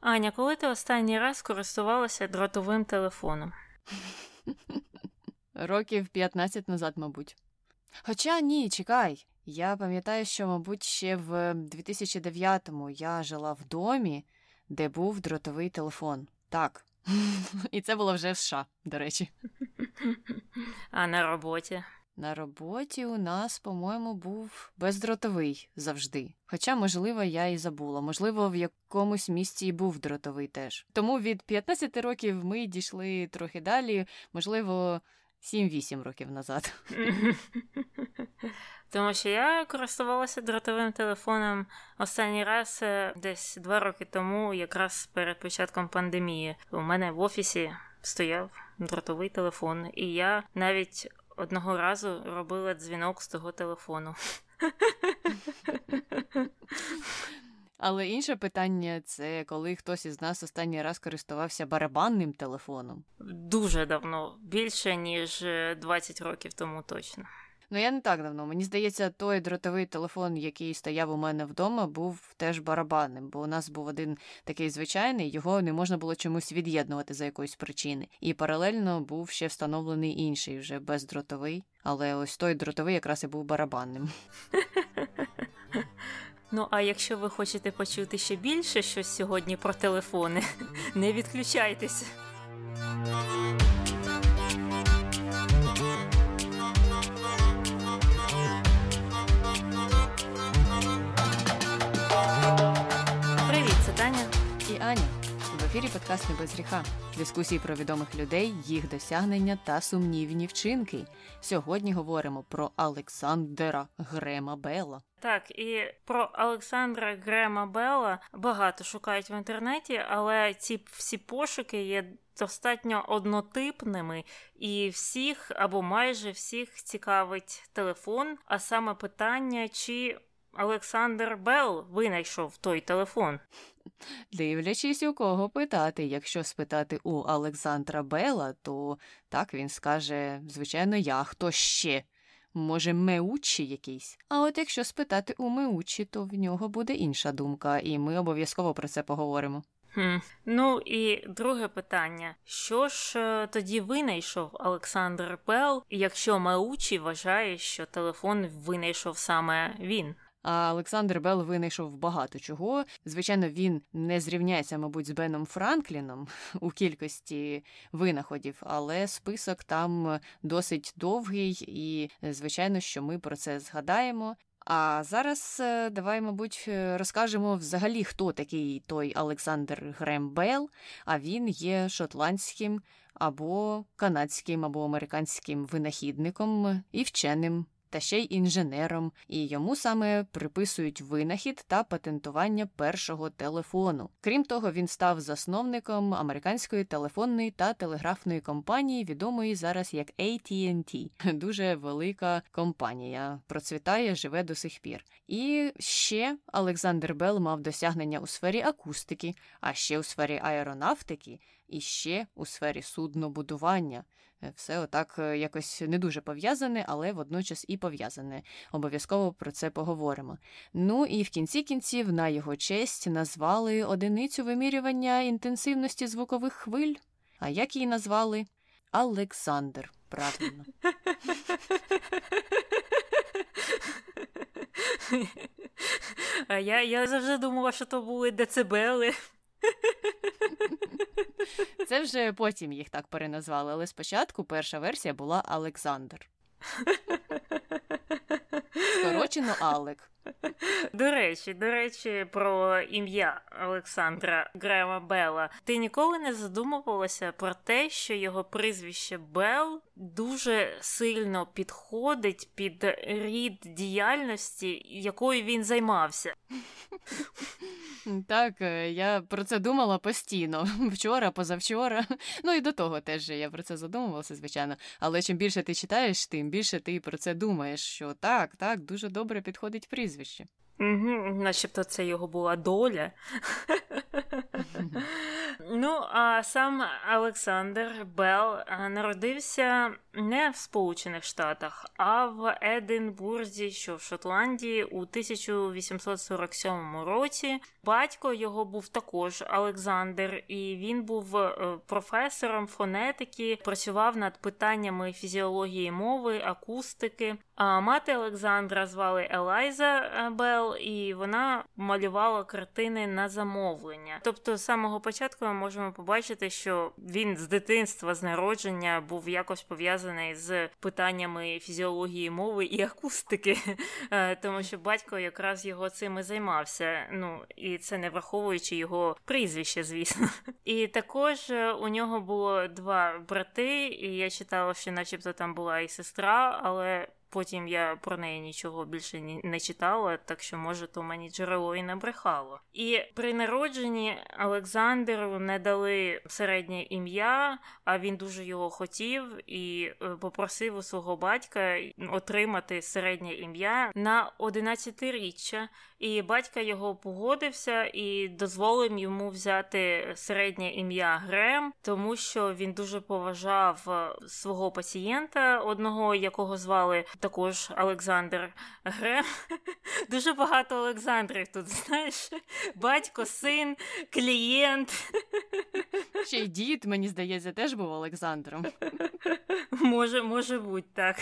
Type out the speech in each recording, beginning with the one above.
Аня, коли ти останній раз користувалася дротовим телефоном? Років 15 назад, мабуть. Хоча ні, чекай. Я пам'ятаю, що, мабуть, ще в 2009-му я жила в домі, де був дротовий телефон. Так. І це було вже в США, до речі. А на роботі? На роботі у нас, по-моєму, був бездротовий завжди. Хоча, можливо, я і забула. Можливо, в якомусь місці і був дротовий теж. Тому від 15 років ми дійшли трохи далі, можливо, 7-8 років назад. Тому що я користувалася дротовим телефоном останній раз е, десь два роки тому, якраз перед початком пандемії. У мене в офісі стояв дротовий телефон, і я навіть одного разу робила дзвінок з того телефону. Але інше питання це коли хтось із нас останній раз користувався барабанним телефоном. Дуже давно, більше ніж 20 років тому точно. Ну, я не так давно. Мені здається, той дротовий телефон, який стояв у мене вдома, був теж барабанним, бо у нас був один такий звичайний, його не можна було чомусь від'єднувати за якоїсь причини. І паралельно був ще встановлений інший, вже бездротовий. Але ось той дротовий якраз і був барабанним. Ну, а якщо ви хочете почути ще більше щось сьогодні про телефони, не відключайтеся. Ефірі подкаст «Не без гріха. Дискусії про відомих людей, їх досягнення та сумнівні вчинки. Сьогодні говоримо про Олександра Грема Белла. Так, і про Олександра Грема Белла багато шукають в інтернеті, але ці всі пошуки є достатньо однотипними, і всіх або майже всіх цікавить телефон, а саме питання, чи Олександр Белл винайшов той телефон. Дивлячись, у кого питати. Якщо спитати у Олександра Белла, то так він скаже, звичайно, я хто ще. Може, Меучі якийсь. А от якщо спитати у Меучі, то в нього буде інша думка, і ми обов'язково про це поговоримо. Хм. Ну і друге питання: що ж е, тоді винайшов Олександр Белл, якщо Меучі вважає, що телефон винайшов саме він? А Олександр Белл винайшов багато чого. Звичайно, він не зрівняється, мабуть, з Беном Франкліном у кількості винаходів, але список там досить довгий, і звичайно, що ми про це згадаємо. А зараз е, давай, мабуть, розкажемо взагалі, хто такий той Олександр Грем Белл, а він є шотландським або канадським, або американським винахідником і вченим та ще й інженером, і йому саме приписують винахід та патентування першого телефону. Крім того, він став засновником американської телефонної та телеграфної компанії, відомої зараз як AT&T. Дуже велика компанія, процвітає, живе до сих пір. І ще Олександр Белл мав досягнення у сфері акустики, а ще у сфері аеронавтики, і ще у сфері суднобудування. Е, все отак е, якось не дуже пов'язане, але водночас і пов'язане. Обов'язково про це поговоримо. Ну і в кінці кінців на його честь назвали одиницю вимірювання інтенсивності звукових хвиль. А як її назвали? Олександр. Правильно. А я я завжди думала, що то були децибели. Це вже потім їх так переназвали, але спочатку перша версія була Олександр. Скорочено Алек. До речі, до речі, про ім'я Олександра Грема Белла. Ти ніколи не задумувалася про те, що його прізвище Бел дуже сильно підходить під рід діяльності, якою він займався. Так, е, я про це думала постійно. Вчора, позавчора. Ну і до того теж я про це задумувалася, звичайно. Але чим більше ти читаєш, тим більше ти про це думаєш, що так, так, дуже добре підходить прізвище. Угу, Начебто це його була доля. Ну а сам Олександр Белл народився не в Сполучених Штатах, а в Единбурзі, що в Шотландії, у 1847 році. Батько його був також Олександр, і він був е, професором фонетики, працював над питаннями фізіології мови, акустики. А мати Олександра звали Елайза е, Белл, і вона малювала картини на замовлення. Тобто, з самого початку ми можемо побачити, що він з дитинства, з народження був якось пов'язаний з питаннями фізіології мови і акустики, е, тому що батько якраз його цим і займався. Ну і це не враховуючи його прізвище, звісно. І також е, у нього було два брати, і я читала, що, начебто, там була і сестра, але. Потім я про неї нічого більше не читала, так що, може, то мені джерело і не брехало. І при народженні Олександру не дали середнє ім'я, а він дуже його хотів і е, попросив у свого батька отримати середнє ім'я на 11-річчя. І батька його погодився і дозволив йому взяти середнє ім'я Грем, тому що він дуже поважав е, свого пацієнта, одного якого звали також Олександр Грем. Дуже багато Олександрів тут, знаєш, батько, син, клієнт. Ще й дід, мені здається, теж був Олександром. Може, може бути так.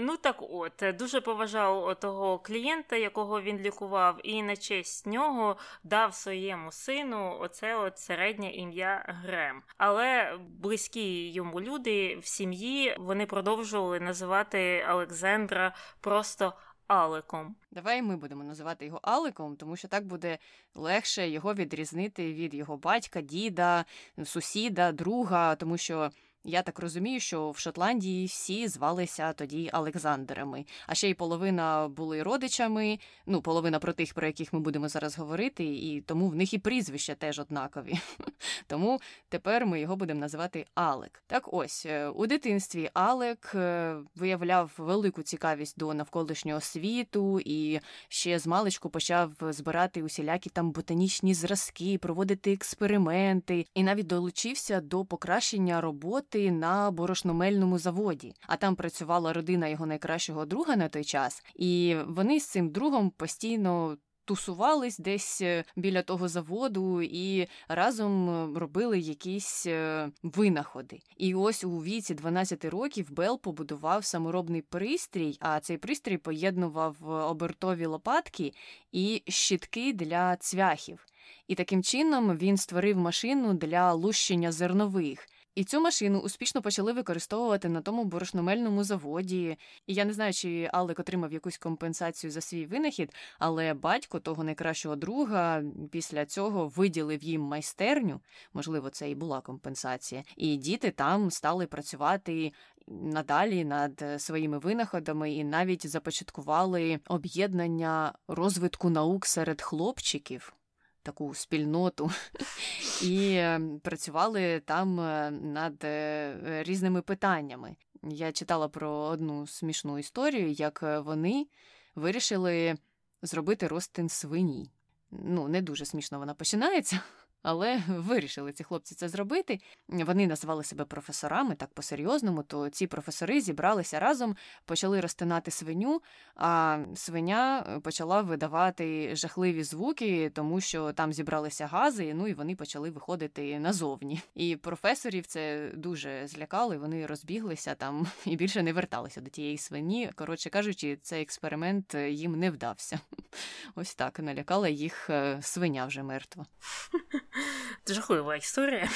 Ну так от, дуже поважав того клієнта, якого він лікував, і на честь нього дав своєму сину оце от середнє ім'я Грем. Але близькі йому люди в сім'ї вони продовжували називати Олександра просто. Аликом. Давай ми будемо називати його Аликом, тому що так буде легше його відрізнити від його батька, діда, сусіда, друга, тому що я так розумію, що в Шотландії всі звалися тоді Олександрами, а ще й половина були родичами. Ну, половина про тих, про яких ми будемо зараз говорити, і тому в них і прізвища теж однакові. Тому тепер ми його будемо називати Алек. Так ось е, у дитинстві Алек е, виявляв велику цікавість до навколишнього світу і ще з маличку почав збирати усілякі там ботанічні зразки, проводити експерименти, і навіть долучився до покращення роботи роботи на борошномельному заводі, а там працювала родина його найкращого друга на той час, і вони з цим другом постійно. Тусувались десь е, біля того заводу і разом е, робили якісь е, винаходи. І ось у віці 12 років Бел побудував саморобний пристрій, а цей пристрій поєднував обертові лопатки і щітки для цвяхів. І таким чином він створив машину для лущення зернових. І цю машину успішно почали використовувати на тому борошномельному заводі. І я не знаю, чи Алек отримав якусь компенсацію за свій винахід, але батько того найкращого друга після цього виділив їм майстерню. Можливо, це і була компенсація. І діти там стали працювати. Надалі над своїми винаходами і навіть започаткували об'єднання розвитку наук серед хлопчиків таку спільноту і ем, працювали там е, над е, різними питаннями. Я читала про одну смішну історію, як е, вони вирішили зробити розтин свині. Ну, не дуже смішно вона починається але вирішили ці хлопці це зробити. Вони назвали себе професорами так по-серйозному, то ці професори зібралися разом, почали розтинати свиню, а свиня е, почала видавати жахливі звуки, тому що там зібралися гази, ну і вони почали виходити назовні. І професорів це дуже злякали, вони розбіглися там і більше не верталися до тієї свині. Коротше кажучи, цей експеримент е, їм не вдався. Ось так налякала їх е, свиня вже мертва. Жахлива історія.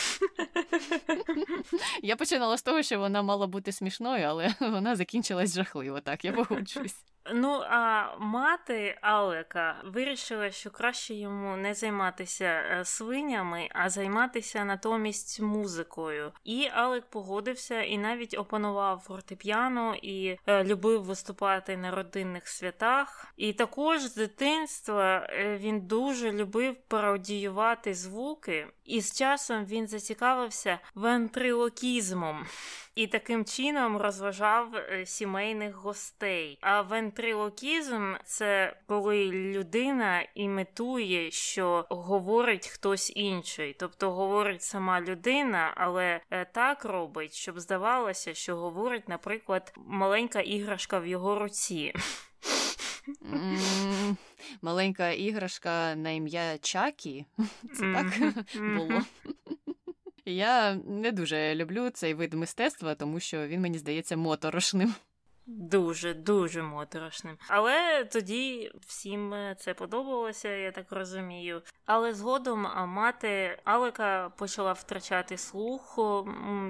Я починала з того, що вона мала бути смішною, але вона закінчилась жахливо, так, я погоджуюсь. Ну, а мати Алека вирішила, що краще йому не займатися е, свинями, а займатися натомість музикою. І Алек погодився і навіть опанував фортепіано і е, любив виступати на родинних святах. І також з дитинства е, він дуже любив пародіювати звуки, і з часом він зацікавився вентрилокізмом. і таким чином розважав е, сімейних гостей. А вентрилокізм це коли людина імітує, що говорить хтось інший, тобто говорить сама людина, але е, так робить, щоб здавалося, що говорить, наприклад, маленька іграшка в його руці. Маленька іграшка на ім'я Чакі. Це так було. Я не дуже люблю цей вид мистецтва, тому що він мені здається моторошним. Дуже, дуже моторошним. Але тоді всім це подобалося, я так розумію. Але згодом мати Алека почала втрачати слух,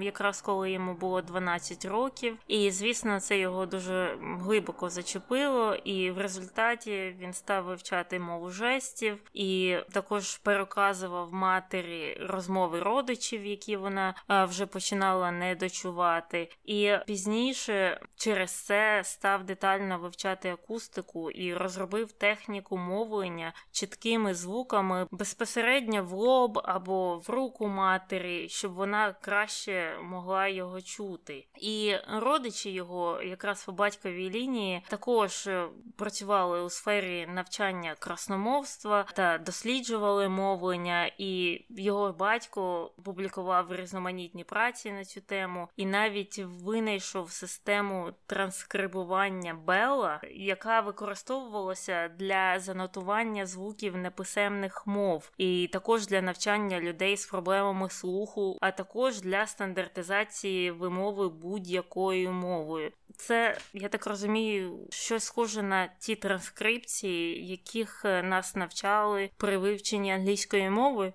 якраз коли йому було 12 років. І, звісно, це його дуже глибоко зачепило, і в результаті він став вивчати мову жестів і також переказував матері розмови родичів, які вона вже починала не дочувати. І пізніше через це став детально вивчати акустику і розробив техніку мовлення чіткими звуками безпосередньо в лоб або в руку матері, щоб вона краще могла його чути. І родичі його, якраз по батьковій лінії, також працювали у сфері навчання красномовства та досліджували мовлення, і його батько публікував різноманітні праці на цю тему, і навіть винайшов систему транскрибування Белла, яка використовувалася для занотування звуків неписемних мов, і також для навчання людей з проблемами слуху, а також для стандартизації вимови будь-якою мовою. Це я так розумію, щось схоже на ті транскрипції, яких нас навчали при вивченні англійської мови.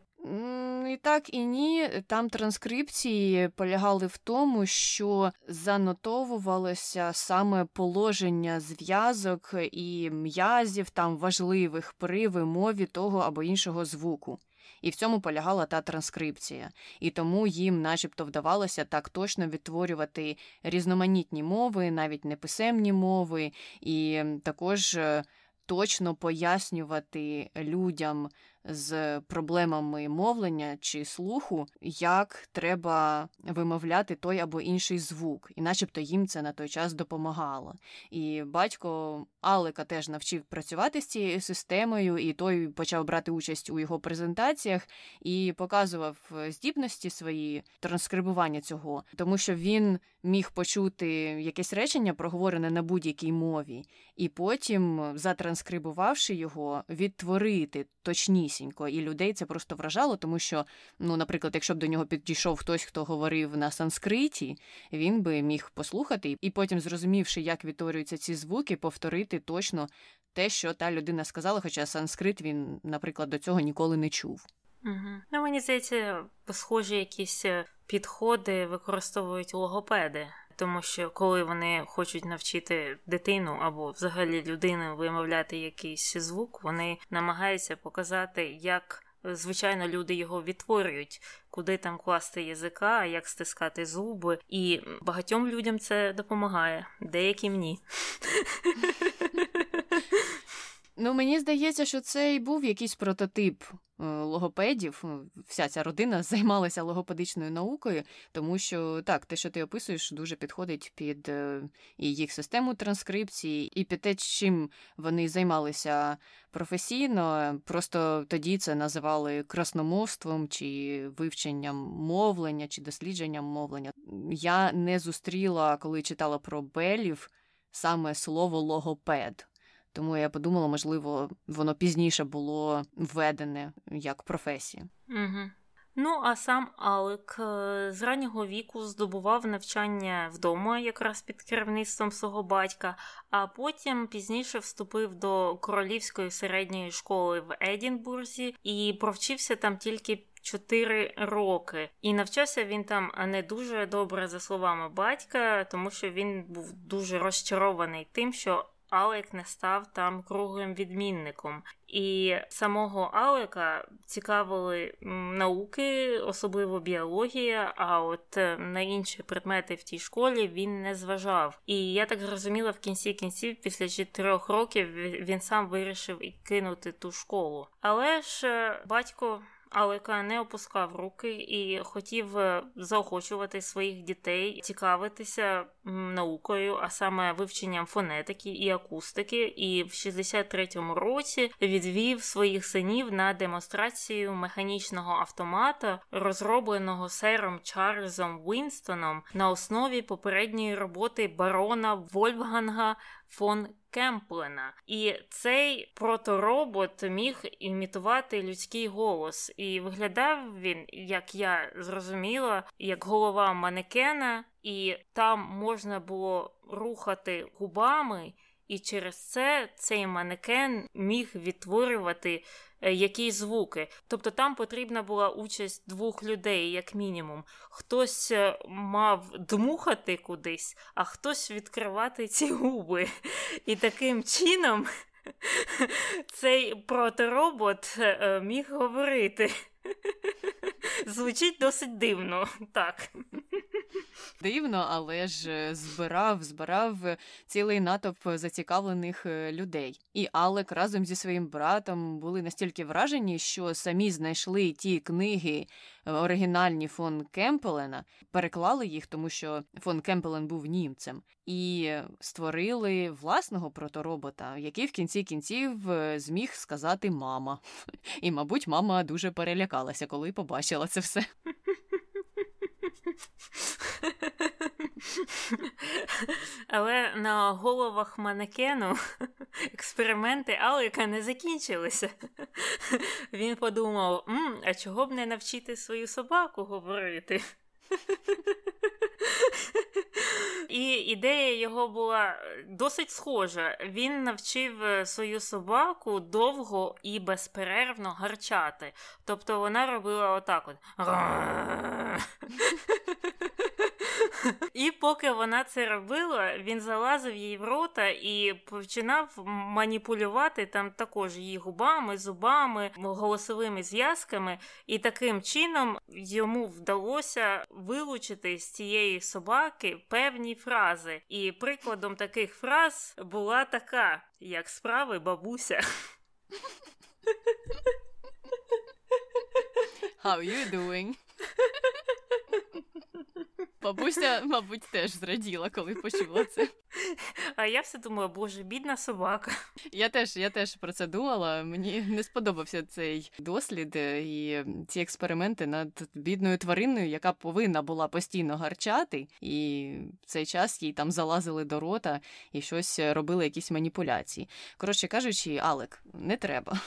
І так, і ні. Там транскрипції полягали в тому, що занотовувалося саме положення зв'язок і м'язів там важливих при вимові того або іншого звуку. І в цьому полягала та транскрипція, і тому їм, начебто, вдавалося так точно відтворювати різноманітні мови, навіть неписемні мови, і також е, точно пояснювати людям з проблемами мовлення чи слуху, як треба вимовляти той або інший звук, і начебто їм це на той час допомагало. І батько Алека теж навчив працювати з цією системою, і той почав брати участь у його презентаціях і показував здібності свої транскрибування цього, тому що він міг почути якесь речення, проговорене на будь-якій мові, і потім, затранскрибувавши його, відтворити точнісінько. І людей це просто вражало, тому що, ну, наприклад, якщо б до нього підійшов хтось, хто говорив на санскриті, він би міг послухати і потім, зрозумівши, як відтворюються ці звуки, повторити точно те, що та людина сказала, хоча санскрит він, наприклад, до цього ніколи не чув. Угу. Ну, мені здається, схожі якісь е, підходи використовують логопеди. Тому що коли вони хочуть навчити дитину або взагалі людину вимовляти якийсь звук, вони намагаються показати, як звичайно люди його відтворюють, куди там класти язика, як стискати зуби, і багатьом людям це допомагає, деяким ні. Ну, мені здається, що це і був якийсь прототип е, логопедів. Вся ця родина займалася логопедичною наукою, тому що так, те, що ти описуєш, дуже підходить під е, і їх систему транскрипції, і під те, чим вони займалися професійно. Просто тоді це називали красномовством чи вивченням мовлення, чи дослідженням мовлення. Я не зустріла, коли читала про Белів, саме слово логопед. Тому я подумала, можливо, воно пізніше було введене як професія. Угу. Ну, а сам Алек е, з раннього віку здобував навчання вдома, якраз під керівництвом свого батька, а потім пізніше вступив до королівської середньої школи в Едінбурзі і провчився там тільки. Чотири роки, і навчався він там не дуже добре за словами батька, тому що він був дуже розчарований тим, що Алек не став там круглим відмінником. І самого Алека цікавили науки, особливо біологія. А от е, на інші предмети в тій школі він не зважав. І я так зрозуміла, в кінці кінців, після чотирьох років, він сам вирішив кинути ту школу. Але ж е, батько Алека не опускав руки і хотів е, заохочувати своїх дітей цікавитися наукою, а саме вивченням фонетики і акустики. І в 63-му році відвів своїх синів на демонстрацію механічного автомата, розробленого сером Чарльзом Вінстоном на основі попередньої роботи барона Вольфганга фон Кемплена. І цей проторобот міг імітувати людський голос. І виглядав він, як я зрозуміла, як голова манекена, і там можна було рухати губами. І через це цей манекен міг відтворювати Е, які звуки. Тобто там потрібна була участь двох людей, як мінімум. Хтось е, мав дмухати кудись, а хтось відкривати ці губи. І таким чином цей проторобот е, міг говорити. Звучить досить дивно, так. Дивно, але ж е, збирав, збирав цілий натовп зацікавлених е, людей. І Алек разом зі своїм братом були настільки вражені, що самі знайшли ті книги е, оригінальні фон Кемпелена, переклали їх, тому що фон Кемпелен був німцем, і створили власного проторобота, який в кінці кінців зміг сказати мама. І, мабуть, мама дуже перелякалася, коли побачила це все. Але на головах манекену експерименти Алика не закінчилися. Він подумав: М, а чого б не навчити свою собаку говорити? І ідея його була досить схожа. Він навчив е, свою собаку довго і безперервно гарчати. Тобто вона робила отак от. І поки вона це робила, він залазив їй в рота і починав маніпулювати там також її губами, зубами, голосовими зв'язками, і таким чином йому вдалося вилучити з цієї собаки певні фрази. І прикладом таких фраз була така, як справи бабуся. How you doing? Бабуся, мабуть, теж зраділа, коли почула це. А я все думала, боже, бідна собака. Я теж я теж про це думала. Мені не сподобався цей дослід і ці експерименти над бідною твариною, яка повинна була постійно гарчати, і в цей час їй там залазили до рота і щось робили, якісь маніпуляції. Коротше кажучи, Алек, не треба.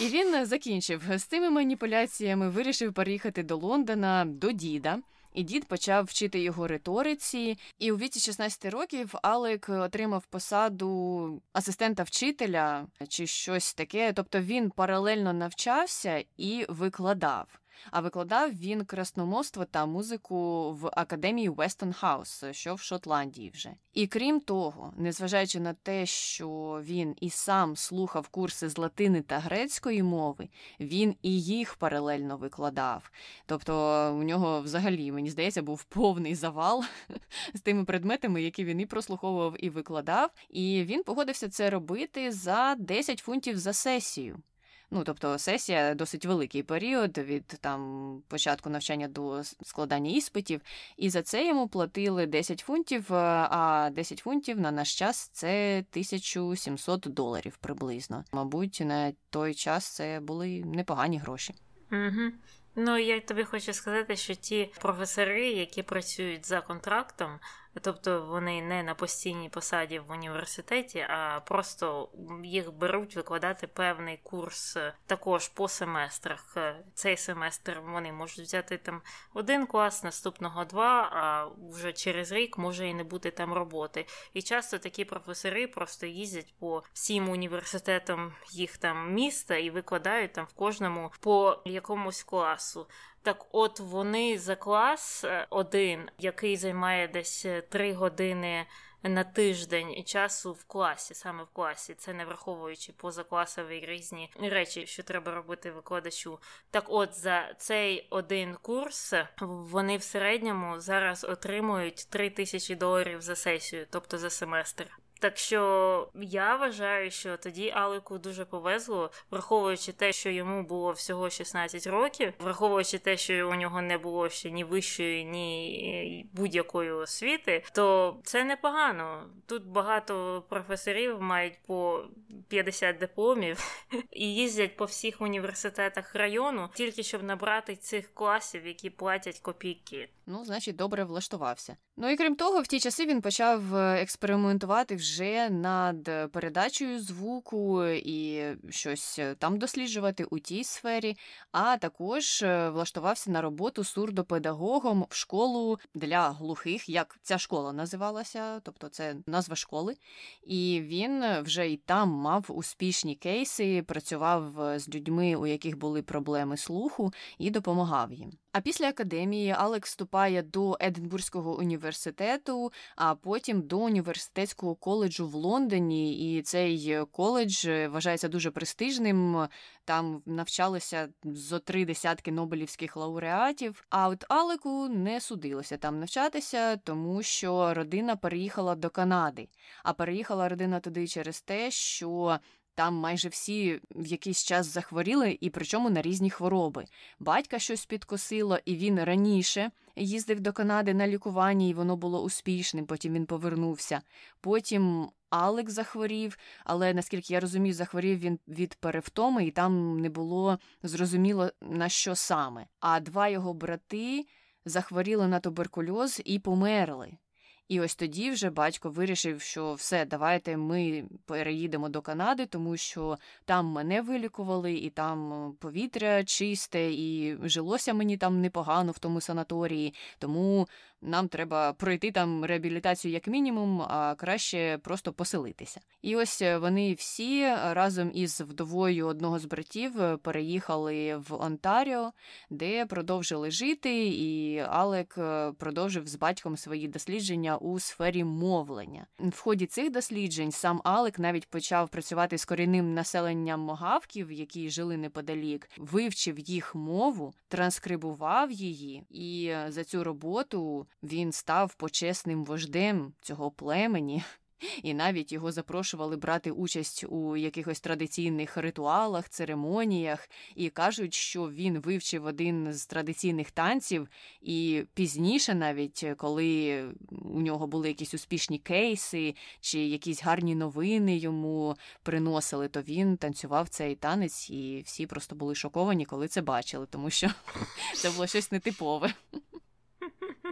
І він закінчив з цими маніпуляціями, вирішив переїхати до Лондона до діда. І дід почав вчити його риториці. І у віці 16 років Алек отримав посаду асистента вчителя чи щось таке. Тобто він паралельно навчався і викладав. А викладав він красномовство та музику в академії Вестон Хаус, що в Шотландії вже. І крім того, незважаючи на те, що він і сам слухав курси з латини та грецької мови, він і їх паралельно викладав. Тобто у нього взагалі, мені здається, був повний завал з тими предметами, які він і прослуховував і викладав. І він погодився це робити за 10 фунтів за сесію. Ну, тобто сесія досить великий період від там початку навчання до складання іспитів, і за це йому платили 10 фунтів, е, а 10 фунтів на наш час це 1700 доларів приблизно. Мабуть, на той час це були непогані гроші. Угу. Ну я тобі хочу сказати, що ті професори, які працюють за контрактом, Тобто вони не на постійній посаді в університеті, а просто їх беруть викладати певний курс е, також по семестрах. Е, цей семестр вони можуть взяти там один клас, наступного два, а вже через рік може і не бути там роботи. І часто такі професори просто їздять по всім університетам їх там міста і викладають там в кожному по якомусь класу. Так, от вони за клас е, один, який займає десь е, три години на тиждень часу в класі, саме в класі, це не враховуючи позакласові різні речі, що треба робити викладачу. Так, от за цей один курс вони в середньому зараз отримують 3 тисячі доларів за сесію, тобто за семестр. Так що я вважаю, що тоді Алику дуже повезло, враховуючи те, що йому було всього 16 років, враховуючи те, що у нього не було ще ні вищої, ні будь-якої освіти, то це непогано. Тут багато професорів мають по 50 дипломів і їздять по всіх університетах району, тільки щоб набрати цих класів, які платять копійки. Ну, значить, добре влаштувався. Ну і крім того, в ті часи він почав е, експериментувати вже над передачею звуку і щось е, там досліджувати у тій сфері, а також е, влаштувався на роботу сурдопедагогом в школу для глухих, як ця школа називалася, тобто це назва школи. І він вже і там мав успішні кейси, працював з людьми, у яких були проблеми слуху, і допомагав їм. А після академії Алекс вступає до Единбурзького університету, а потім до університетського коледжу в Лондоні. І цей коледж вважається дуже престижним. Там навчалися зо три десятки Нобелівських лауреатів. А от Алеку не судилося там навчатися, тому що родина переїхала до Канади. А переїхала родина туди через те, що там майже всі в якийсь час захворіли, і причому на різні хвороби. Батька щось підкосило, і він раніше їздив до Канади на лікування, і воно було успішним. Потім він повернувся. Потім Алек захворів, але наскільки я розумію, захворів він від перевтоми, і там не було зрозуміло на що саме. А два його брати захворіли на туберкульоз і померли. І ось тоді вже батько вирішив, що все, давайте ми переїдемо до Канади, тому що там мене вилікували, і там повітря чисте, і жилося мені там непогано в тому санаторії. Тому нам треба пройти там реабілітацію як мінімум, а краще просто поселитися. І ось е, вони всі разом із вдовою одного з братів е, переїхали в Онтаріо, де продовжили жити, і Алек е, продовжив з батьком свої дослідження у сфері мовлення. В ході цих досліджень сам Алек навіть почав працювати з корінним населенням могавків, які жили неподалік, вивчив їх мову, транскрибував її, і за цю роботу він став почесним вождем цього племені, і навіть його запрошували брати участь у якихось традиційних ритуалах, церемоніях, і кажуть, що він вивчив один з традиційних танців, і пізніше, навіть коли у нього були якісь успішні кейси чи якісь гарні новини йому приносили, то він танцював цей танець, і всі просто були шоковані, коли це бачили, тому що це було щось нетипове.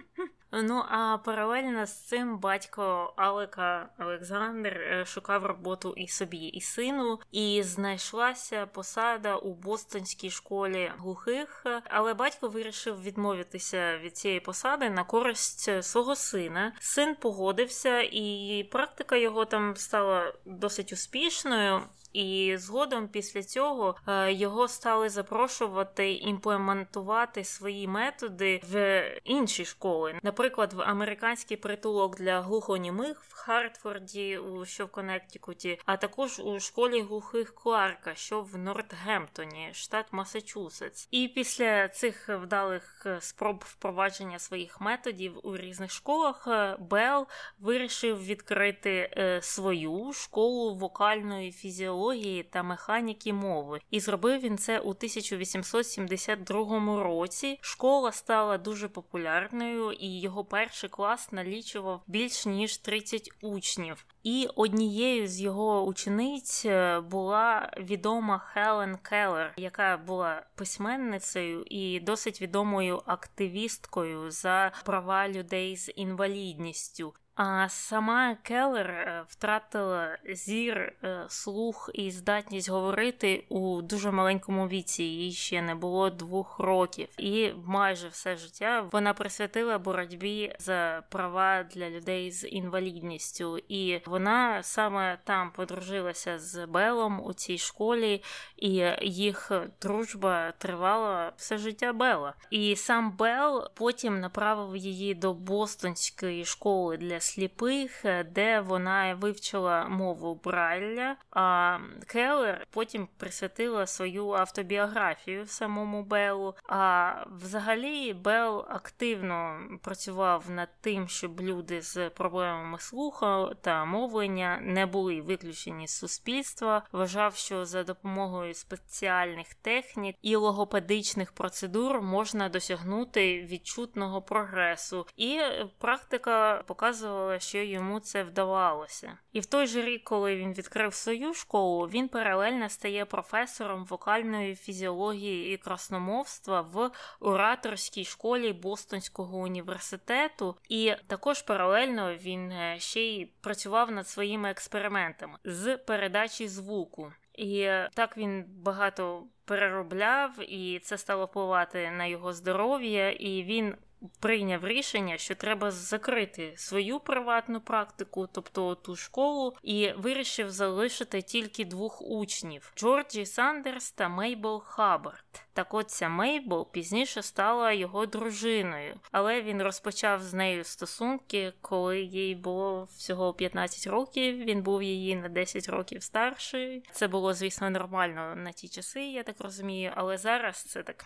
Ну а паралельно з цим батько Алека Олександр е, шукав роботу і собі, і сину, і знайшлася посада у Бостонській школі глухих. Але батько вирішив відмовитися від цієї посади на користь свого сина. Син погодився, і практика його там стала досить успішною. І згодом після цього е, його стали запрошувати імплементувати свої методи в інші школи, наприклад, в американський притулок для глухонімих в Хартфорді, що в Коннектикуті, а також у школі глухих Кларка, що в Нортгемптоні, штат Масачусетс. І після цих вдалих е, спроб впровадження своїх методів у різних школах е, Белл вирішив відкрити свою школу вокальної фізіології фізіології та механіки мови, і зробив він це у 1872 році. Школа стала дуже популярною, і його перший клас налічував більш ніж 30 учнів. І однією з його учениць е, була відома Хелен Келлер, яка була письменницею і досить відомою активісткою за права людей з інвалідністю. А сама Келлер е, втратила зір, е, слух і здатність говорити у дуже маленькому віці. Їй ще не було двох років, і майже все життя вона присвятила боротьбі за права для людей з інвалідністю. І вона саме там подружилася з Белом у цій школі, і їх дружба тривала все життя Бела. І сам Бел потім направив її до Бостонської школи для сліпих, де вона вивчила мову Брайля. А Келлер потім присвятила свою автобіографію самому Беллу. А взагалі Белл активно працював над тим, щоб люди з проблемами слуху та мовлення не були виключені з суспільства. Вважав, що за допомогою спеціальних технік і логопедичних процедур можна досягнути відчутного прогресу, і практика показувала, що йому це вдавалося. І в той же рік, коли він відкрив свою школу, він паралельно стає професором вокальної фізіології і красномовства в ораторській школі Бостонського університету, і також паралельно він е, ще й працював над своїми експериментами з передачі звуку. І так він багато переробляв, і це стало впливати на його здоров'я, і він прийняв рішення, що треба закрити свою приватну практику, тобто ту школу, і вирішив залишити тільки двох учнів Джорджі Сандерс та Мейбл Хаббард. Так от ця Мейбл пізніше стала його дружиною, але він розпочав з нею стосунки, коли їй було всього 15 років. Він був її на 10 років старший. Це було, звісно, нормально на ті часи, я так розумію, але зараз це так.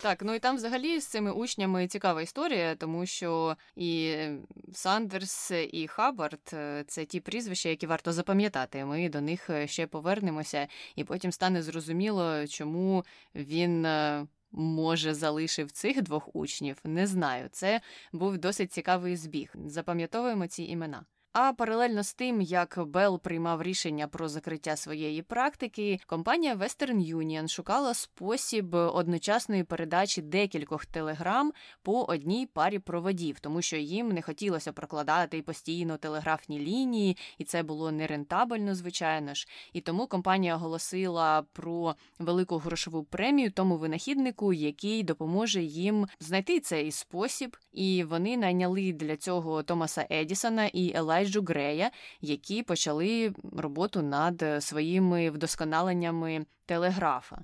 Так, ну і там взагалі з цими учнями цікава історія, тому що і Сандерс, і Хаббард – це ті прізвища, які варто запам'ятати. Ми до них ще повернемося, і потім стане зрозуміло, чому він. Е, може, залишив цих двох учнів, не знаю. Це був досить цікавий збіг. Запам'ятовуємо ці імена. А паралельно з тим, як Белл приймав рішення про закриття своєї практики, компанія Western Union шукала спосіб одночасної передачі декількох телеграм по одній парі проводів, тому що їм не хотілося прокладати постійно телеграфні лінії, і це було нерентабельно, звичайно ж. І тому компанія оголосила про велику грошову премію тому винахіднику, який допоможе їм знайти цей спосіб. І вони найняли для цього Томаса Едісона і Елай. Елайджу Грея, які почали роботу над своїми вдосконаленнями телеграфа.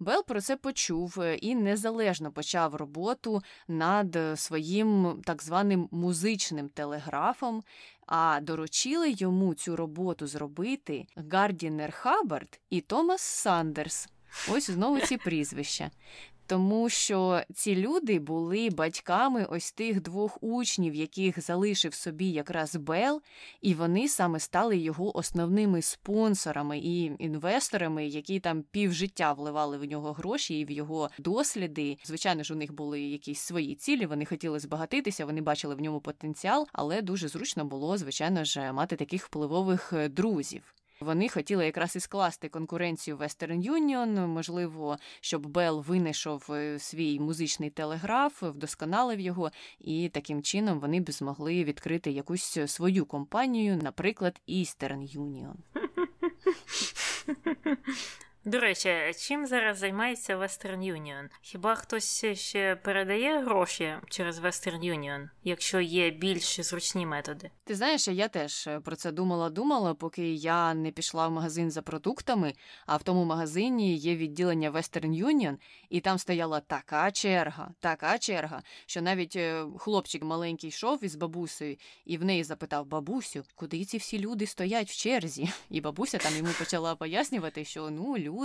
Бел про це почув і незалежно почав роботу над своїм так званим музичним телеграфом, а доручили йому цю роботу зробити Гардінер Хаббард і Томас Сандерс. Ось знову ці прізвища тому що ці люди були батьками ось тих двох учнів, яких залишив собі якраз Бел, і вони саме стали його основними спонсорами і інвесторами, які там півжиття вливали в нього гроші і в його досліди. Звичайно ж, у них були якісь свої цілі. Вони хотіли збагатитися, вони бачили в ньому потенціал, але дуже зручно було, звичайно ж, мати таких впливових е, друзів. Вони хотіли якраз і скласти конкуренцію Western Union, можливо, щоб Бел винайшов е, свій музичний телеграф, вдосконалив його, і таким чином вони б змогли відкрити якусь свою компанію, наприклад, Eastern Union. До речі, чим зараз займається Western Union? Хіба хтось ще передає гроші через Western Union, якщо є більш зручні методи? Ти знаєш, я теж е, про це думала, думала, поки я не пішла в магазин за продуктами, а в тому магазині є відділення Western Union, і там стояла така черга, така черга, що навіть е, хлопчик маленький йшов із бабусею і в неї запитав бабусю, куди ці всі люди стоять в черзі. І бабуся там йому почала пояснювати, що ну люди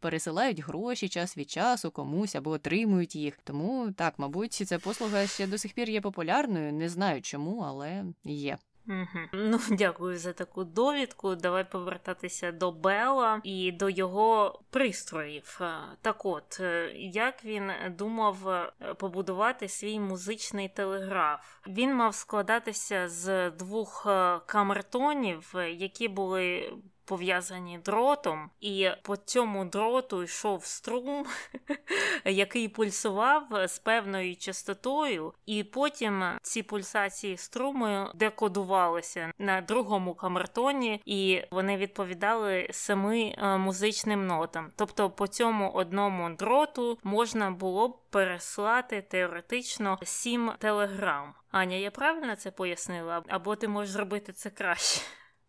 пересилають гроші час від часу комусь або отримують їх. Тому так, мабуть, ця послуга ще до сих пір є популярною. Не знаю чому, але є. Угу. Ну, дякую за таку довідку. Давай повертатися до Бела і до його пристроїв. Так от, е, як він думав е, побудувати свій музичний телеграф? Він мав складатися з двох е, камертонів, які були пов'язані дротом, і по цьому дроту йшов струм, який пульсував з певною частотою, і потім ці пульсації струму декодувалися на другому камертоні, і вони відповідали семи е, музичним нотам. Тобто по цьому одному дроту можна було б переслати теоретично сім телеграм. Аня, я правильно це пояснила? Або ти можеш зробити це краще?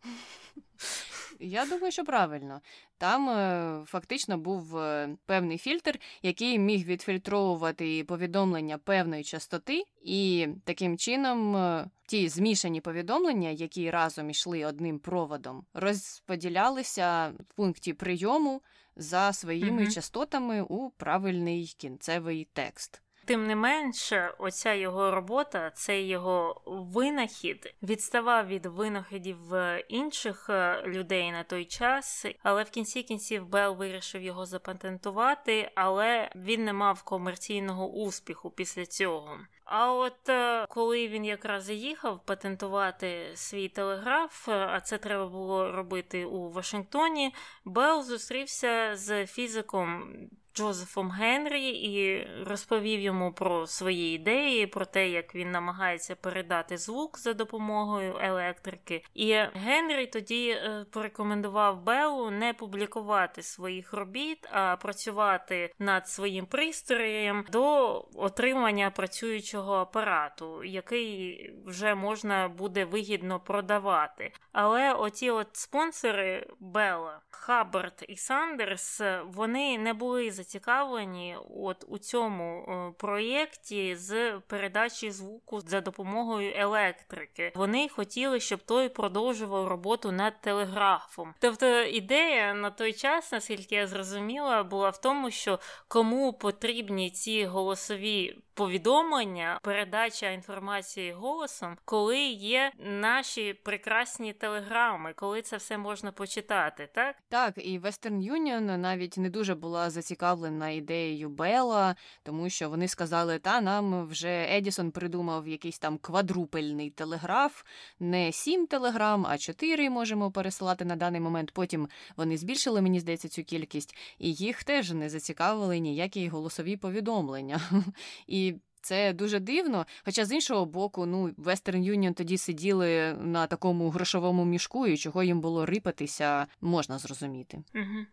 Я думаю, що правильно. Там е, фактично був е, певний фільтр, який міг відфільтровувати повідомлення певної частоти, і таким чином е, ті змішані повідомлення, які разом йшли одним проводом, розподілялися в пункті прийому за своїми Мгм. частотами у правильний кінцевий текст. Тим не менше, оця його робота, цей його винахід відставав від винаходів е, інших е, людей на той час, але в кінці кінців Бел вирішив його запатентувати, але він не мав комерційного успіху після цього. А от е, коли він якраз заїхав патентувати свій телеграф, а це треба було робити у Вашингтоні, Белл зустрівся з фізиком Джозефом Генрі і розповів йому про свої ідеї, про те, як він намагається передати звук за допомогою електрики. І Генрі тоді е, порекомендував Беллу не публікувати своїх робіт, а працювати над своїм пристроєм до отримання працюючого апарату, який вже можна буде вигідно продавати. Але оті от спонсори Белла, Хаббард і Сандерс, вони не були зацікавлені от у цьому е, проєкті з передачі звуку за допомогою електрики. Вони хотіли, щоб той продовжував роботу над телеграфом. Тобто ідея на той час, наскільки я зрозуміла, була в тому, що кому потрібні ці голосові повідомлення, передача інформації голосом, коли є наші прекрасні телеграми, коли це все можна почитати, так? Так, і Western Union навіть не дуже була зацікавлена ідеєю Бела, тому що вони сказали, та нам вже Едісон придумав якийсь там квадрупельний телеграф, не сім телеграм, а чотири можемо пересилати на даний момент. Потім вони збільшили, мені здається, цю кількість, і їх теж не зацікавили ніякі голосові повідомлення. І це дуже дивно. Хоча з іншого боку, ну Western Union тоді сиділи на такому грошовому мішку, і чого їм було рипатися, можна зрозуміти. Угу.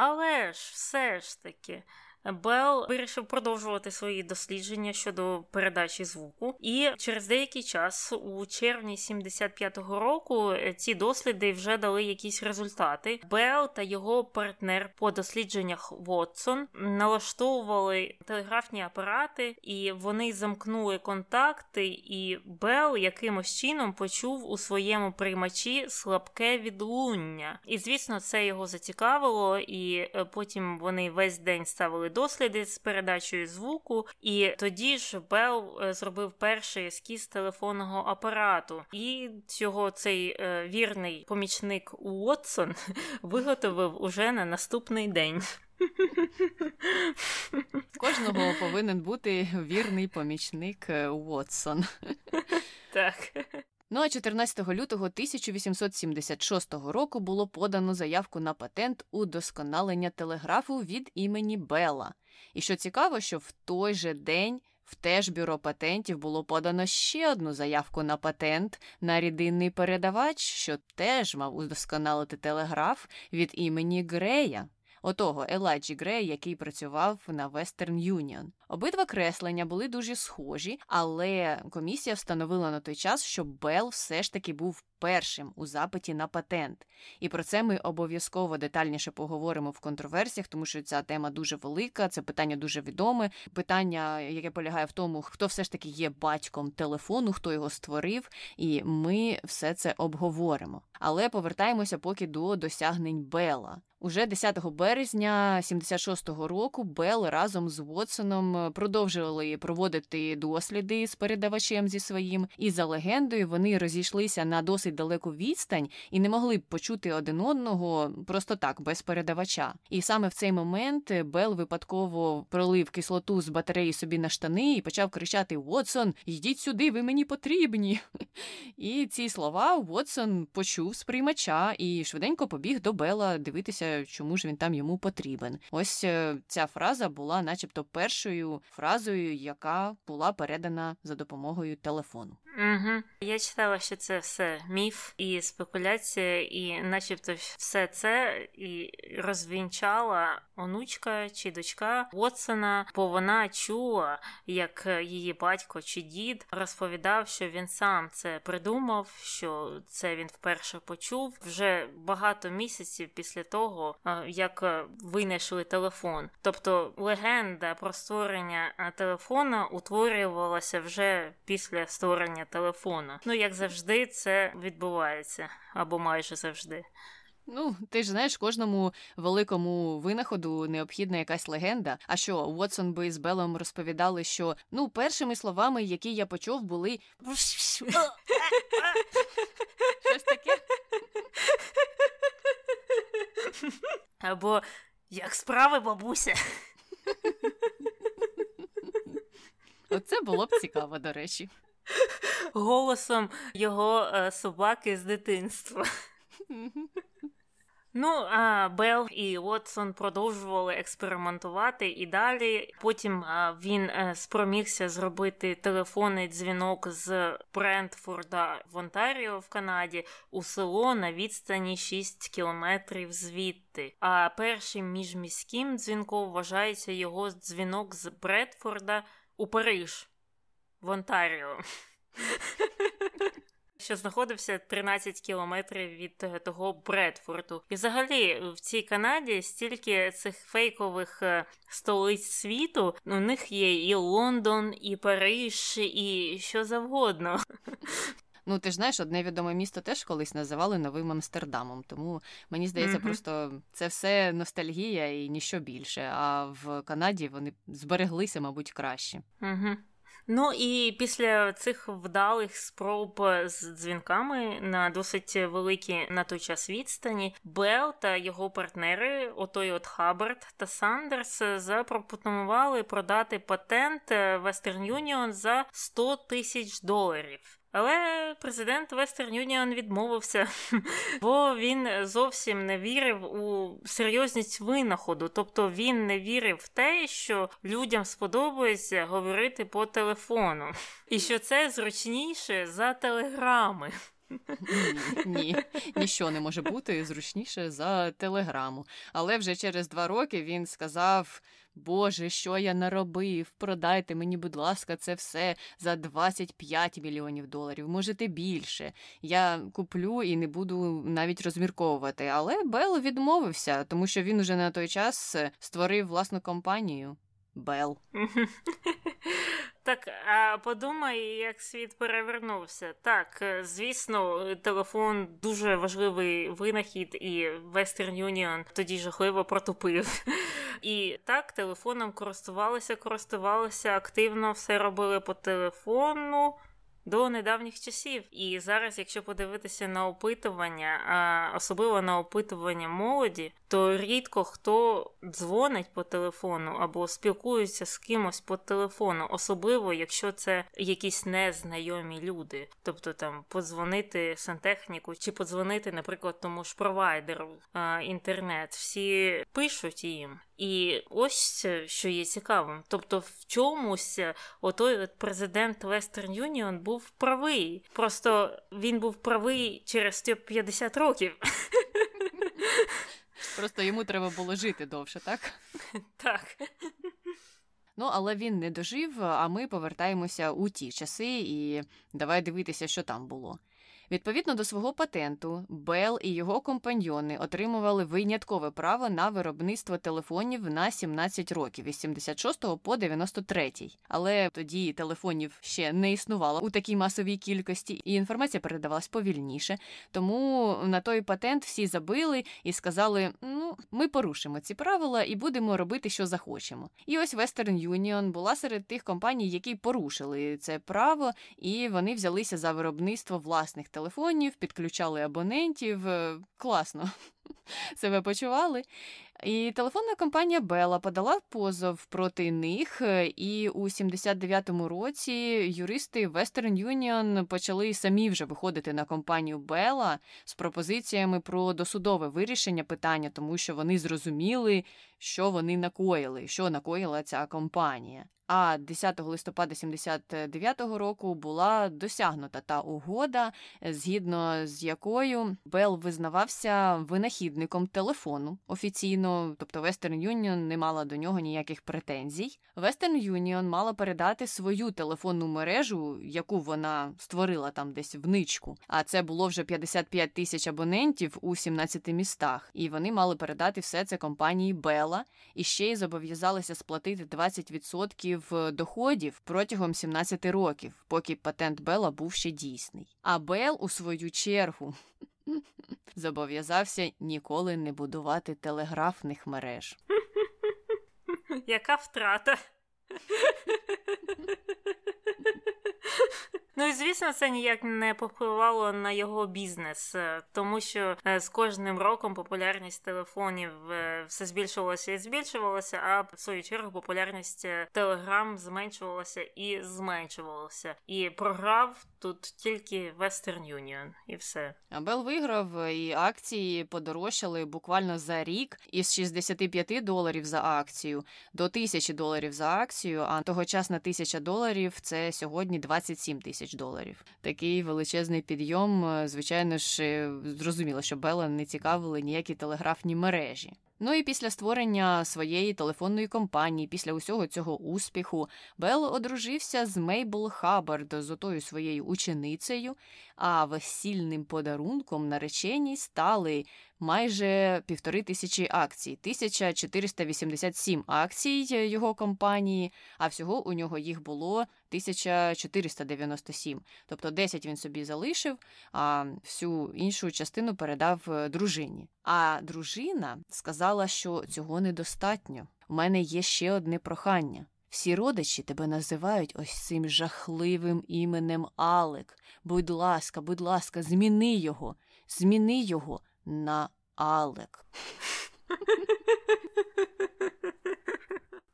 Але ж все ж таки. Белл вирішив продовжувати свої дослідження щодо передачі звуку, і через деякий час, у червні 75-го року, ці досліди вже дали якісь результати. Белл та його партнер по дослідженнях Вотсон налаштовували телеграфні апарати, і вони замкнули контакти. І Белл якимось чином почув у своєму приймачі слабке відлуння. І звісно, це його зацікавило, і потім вони весь день ставили досліди з передачею звуку, і тоді ж Бел зробив перший ескіз телефонного апарату, і цього цей е, вірний помічник Уотсон виготовив уже на наступний день. Кожного повинен бути вірний помічник Уотсон. Так. Ну а 14 лютого 1876 року було подано заявку на патент удосконалення телеграфу від імені Белла. І що цікаво, що в той же день в теж бюро патентів було подано ще одну заявку на патент на рідинний передавач, що теж мав удосконалити телеграф від імені Грея. Отого Елайджі Грей, який працював на Western Union. Обидва креслення були дуже схожі, але комісія встановила на той час, що Белл все ж таки був першим у запиті на патент. І про це ми обов'язково детальніше поговоримо в контроверсіях, тому що ця тема дуже велика, це питання дуже відоме. Питання, яке полягає в тому, хто все ж таки є батьком телефону, хто його створив, і ми все це обговоримо. Але повертаємося поки до досягнень Белла. Уже 10 березня 76-го року Белл разом з Вотсоном продовжували проводити досліди з передавачем зі своїм, і за легендою вони розійшлися на досить далеку відстань і не могли б почути один одного просто так, без передавача. І саме в цей момент Белл випадково пролив кислоту з батареї собі на штани і почав кричати: Вотсон, йдіть сюди, ви мені потрібні. І ці слова Вотсон почув з приймача і швиденько побіг до Белла дивитися, чому ж він там йому потрібен. Ось ця фраза була, начебто, першою фразою, яка була передана за допомогою телефону. Угу. Я читала, що це все міф і спекуляція, і начебто все це і розвінчала онучка чи дочка Вотсона, бо вона чула, як її батько чи дід розповідав, що він сам це придумав, що це він вперше почув вже багато місяців після того, як винайшли телефон. Тобто легенда про створення телефона утворювалася вже після створення телефона. Ну, як завжди, це відбувається або майже завжди. Ну, ти ж знаєш, кожному великому винаходу необхідна якась легенда. А що Уотсон би з Белом розповідали, що ну першими словами, які я почув, були щось таке. Або як справи, бабуся. Оце було б цікаво, до речі. Голосом його е, собаки з дитинства. Ну, а Бел і Уотсон продовжували експериментувати і далі. Потім він е, спромігся зробити телефонний дзвінок з Брентфорда в Онтаріо в Канаді у село на відстані 6 кілометрів звідти. А першим міжміським дзвінком вважається його дзвінок з Бредфорда у Париж в Онтаріо. Що знаходився 13 кілометрів від е, того Бредфорду. І взагалі в цій Канаді стільки цих фейкових е, столиць світу. У них є і Лондон, і Париж, і що завгодно. Ну, ти ж знаєш, одне відоме місто теж колись називали новим Амстердамом. Тому мені здається, mm-hmm. просто це все ностальгія і ніщо більше. А в Канаді вони збереглися, мабуть, краще. Mm-hmm. Ну і після цих вдалих спроб з дзвінками на досить великі на той час відстані, Бел та його партнери, отой от Хаббард та Сандерс, запропонували продати патент Western Union за 100 тисяч доларів. Але президент Вестерн Юніон відмовився, бо він зовсім не вірив у серйозність винаходу. Тобто він не вірив в те, що людям сподобається говорити по телефону, і що це зручніше за телеграми. Ні, ні, ніщо не може бути зручніше за телеграму. Але вже через два роки він сказав: Боже, що я наробив? Продайте мені, будь ласка, це все за 25 мільйонів доларів, можете більше. Я куплю і не буду навіть розмірковувати. Але Бел відмовився, тому що він уже на той час створив власну компанію. Бел. Так, а подумай, як світ перевернувся. Так, е, звісно, телефон дуже важливий винахід, і Western Union тоді жахливо протупив. І так, телефоном користувалися, користувалися активно, все робили по телефону до недавніх часів. І зараз, якщо подивитися на опитування, особливо на опитування молоді, то рідко хто дзвонить по телефону або спілкується з кимось по телефону, особливо якщо це якісь незнайомі люди, тобто там подзвонити сантехніку чи подзвонити, наприклад, тому ж провайдеру а, інтернет. Всі пишуть їм. І ось що є цікавим. Тобто, в чомусь отой от президент Western Union був правий. Просто він був правий через 50 років. Просто йому треба було жити довше, так? Так. Ну, але він не дожив, а ми повертаємося у ті часи, і давай дивитися, що там було. Відповідно до свого патенту, Бел і його компаньйони отримували виняткове право на виробництво телефонів на 17 років із 76 по 93. Але тоді телефонів ще не існувало у такій масовій кількості, і інформація передавалась повільніше. Тому на той патент всі забили і сказали: ну, ми порушимо ці правила і будемо робити, що захочемо. І ось Western Union була серед тих компаній, які порушили це право, і вони взялися за виробництво власних телефонів телефонів, підключали абонентів. Е, класно себе почували. І телефонна компанія Бела подала позов проти них, і у 79-му році юристи Western Union почали самі вже виходити на компанію Бела з пропозиціями про досудове вирішення питання, тому що вони зрозуміли, що вони накоїли, що накоїла ця компанія. А 10 листопада 79-го року була досягнута та угода, згідно з якою Бел визнавався винахідником телефону офіційно, тобто Western Union не мала до нього ніяких претензій. Western Union мала передати свою телефонну мережу, яку вона створила там десь в ничку. А це було вже 55 тисяч абонентів у 17 містах. І вони мали передати все це компанії Бела і ще й зобов'язалися сплатити 20% доходів протягом 17 років, поки патент Бела був ще дійсний. А Бел, у свою чергу, зобов'язався ніколи не будувати телеграфних мереж. Яка втрата? Ну і звісно, це ніяк не попливало на його бізнес, е, тому що е, з кожним роком популярність телефонів е, все збільшувалася і збільшувалася, а в свою чергу популярність телеграм зменшувалася і зменшувалася. І програв тут тільки Western Union, і все. А Бел виграв, і акції подорожчали буквально за рік із 65 доларів за акцію до 1000 доларів за акцію. А тогочасна 1000 доларів це сьогодні 27 тисяч доларів. Такий величезний підйом, звичайно ж, зрозуміло, що Бела не цікавили ніякі телеграфні мережі. Ну і після створення своєї телефонної компанії, після усього цього успіху, Бел одружився з Мейбл Хаббард, з отою своєю ученицею, а весільним подарунком нареченій стали майже півтори тисячі акцій, 1487 акцій його компанії, а всього у нього їх було 1497. Тобто 10 він собі залишив, а всю іншу частину передав е, дружині. А дружина сказала, що цього недостатньо. У мене є ще одне прохання. Всі родичі тебе називають ось цим жахливим іменем Алек. Будь ласка, будь ласка, зміни його, зміни його на Алек.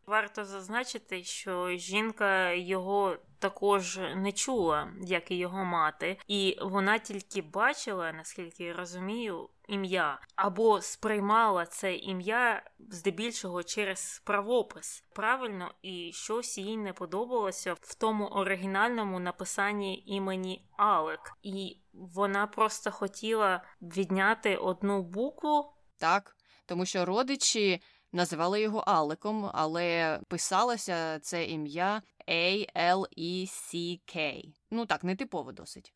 Варто зазначити, що жінка його також не чула, як і його мати, і вона тільки бачила, наскільки я розумію, ім'я або сприймала це ім'я здебільшого через правопис правильно, і щось їй не подобалося в тому оригінальному написанні імені Алек, і вона просто хотіла відняти одну букву. Так, тому що родичі називали його Алеком, але писалося це ім'я A-L-E-C-K. Ну так, нетипово досить.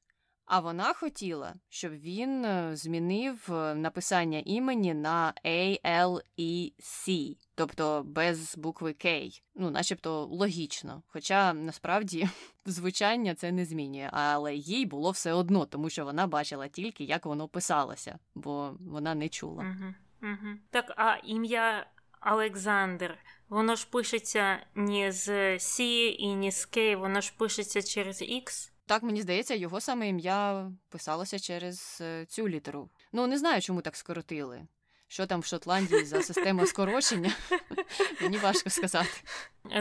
А вона хотіла, щоб він е, змінив е, написання імені на A-L-E-C, тобто без букви K. Ну, начебто логічно. Хоча насправді звучання це не змінює, але їй було все одно, тому що вона бачила тільки, як воно писалося, бо вона не чула. Угу, угу. Так, а ім'я Олександр, воно ж пишеться ні з C і ні з K, воно ж пишеться через X. Так, мені здається, його саме ім'я писалося через е, цю літеру. Ну, не знаю, чому так скоротили. Що там в Шотландії за система скорочення? Мені важко сказати.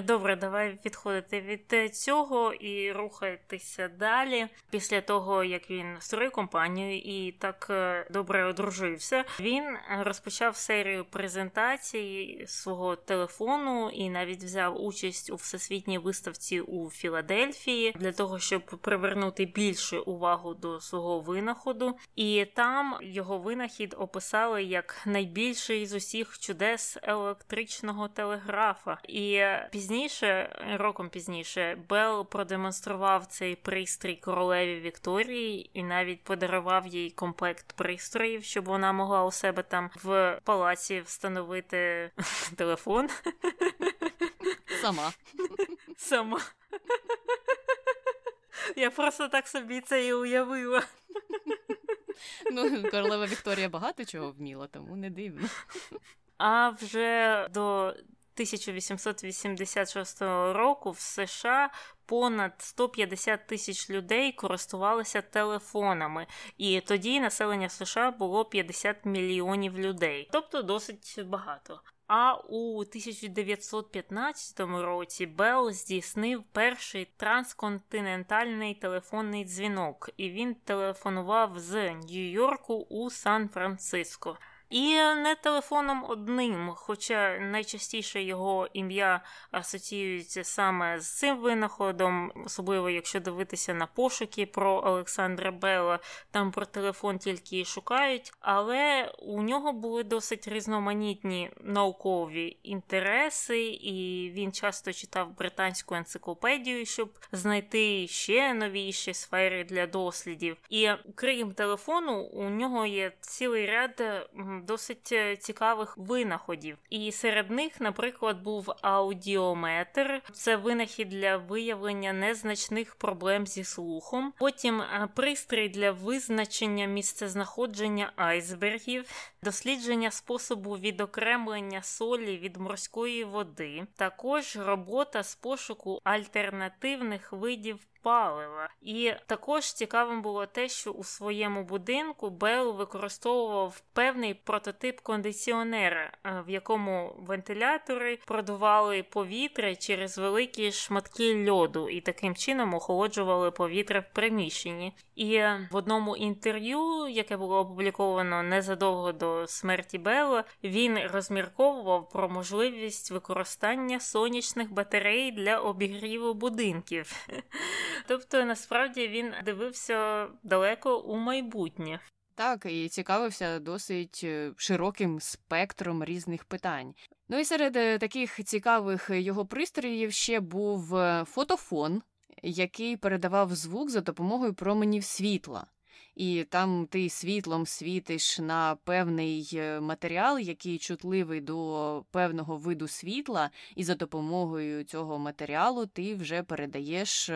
Добре, давай відходити від цього і рухатися далі. Після того, як він створив компанію і так е, добре одружився, він розпочав серію презентацій свого телефону і навіть взяв участь у всесвітній виставці у Філадельфії для того, щоб привернути більше увагу до свого винаходу. І там його винахід описали як найбільший з усіх чудес електричного телеграфа. І пізніше, роком пізніше, Бел продемонстрував цей пристрій королеві Вікторії і навіть подарував їй комплект пристроїв, щоб вона могла у себе там в палаці встановити телефон. Сама. Сама. Я просто так собі це і уявила. Ну, королева Вікторія багато чого вміла, тому не дивно. А вже до 1886 року в США понад 150 тисяч людей користувалися телефонами, і тоді населення США було 50 мільйонів людей, тобто досить багато. А у 1915 році Белл здійснив перший трансконтинентальний телефонний дзвінок, і він телефонував з Нью-Йорку у Сан-Франциско. І не телефоном одним, хоча найчастіше його ім'я асоціюється саме з цим винаходом, особливо якщо дивитися на пошуки про Олександра Белла, там про телефон тільки і шукають, але у нього були досить різноманітні наукові інтереси, і він часто читав британську енциклопедію, щоб знайти ще новіші сфери для дослідів. І крім телефону, у нього є цілий ряд досить е, цікавих винаходів. І серед них, наприклад, був аудіометр, це винахід для виявлення незначних проблем зі слухом. Потім е, пристрій для визначення місцезнаходження айсбергів, дослідження способу відокремлення солі від морської води, також робота з пошуку альтернативних видів палива. І також цікавим було те, що у своєму будинку Бел використовував певний прототип кондиціонера, е, в якому вентилятори продували повітря через великі шматки льоду і таким чином охолоджували повітря в приміщенні. І в одному інтерв'ю, яке було опубліковано незадовго до смерті Белла, він розмірковував про можливість використання сонячних батарей для обігріву будинків. Тобто, насправді він дивився далеко у майбутнє. Так, і цікавився досить е, широким спектром різних питань. Ну і серед е, таких цікавих його пристроїв ще був е, фотофон, який передавав звук за допомогою променів світла. І там ти світлом світиш на певний матеріал, який чутливий до певного виду світла, і за допомогою цього матеріалу ти вже передаєш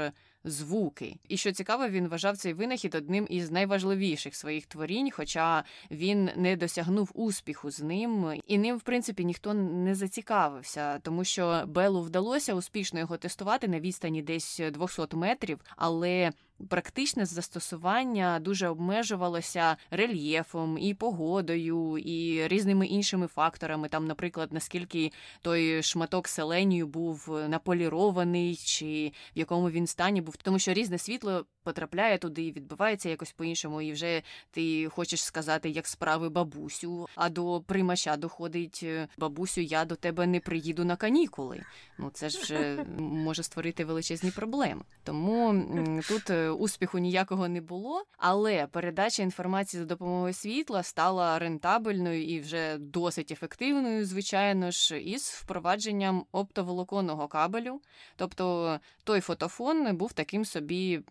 звуки. І що цікаво, він вважав цей винахід одним із найважливіших своїх творінь, хоча він не досягнув успіху з ним, і ним, в принципі, ніхто не зацікавився, тому що Белу вдалося успішно його тестувати на відстані десь 200 метрів, але практичне застосування дуже обмежувалося рельєфом і погодою, і різними іншими факторами. Там, наприклад, наскільки той шматок селенію був наполірований, чи в якому він стані був, тому що різне світло потрапляє туди і відбувається якось по-іншому, і вже ти хочеш сказати, як справи бабусю, а до приймача доходить е, бабусю, я до тебе не приїду на канікули. Ну це ж вже може створити величезні проблеми. Тому тут е, успіху ніякого не було, але передача інформації за допомогою світла стала рентабельною і вже досить ефективною, звичайно ж, із впровадженням оптоволоконного кабелю. Тобто той фотофон був таким собі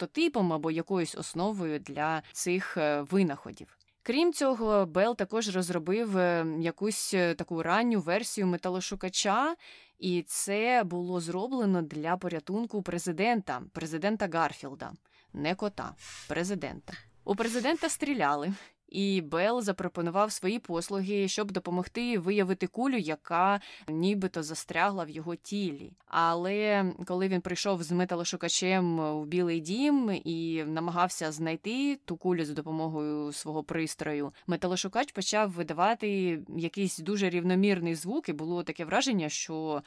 прототипом або якоюсь основою для цих е, винаходів. Крім цього, Бел також розробив е, якусь е, таку ранню версію металошукача, і це було зроблено для порятунку президента, президента Гарфілда, не кота, президента. У президента стріляли, і Бел запропонував свої послуги, щоб допомогти виявити кулю, яка нібито застрягла в його тілі. Але коли він прийшов з металошукачем в Білий Дім і намагався знайти ту кулю за допомогою свого пристрою, металошукач почав видавати якийсь дуже рівномірний звук, і було таке враження, що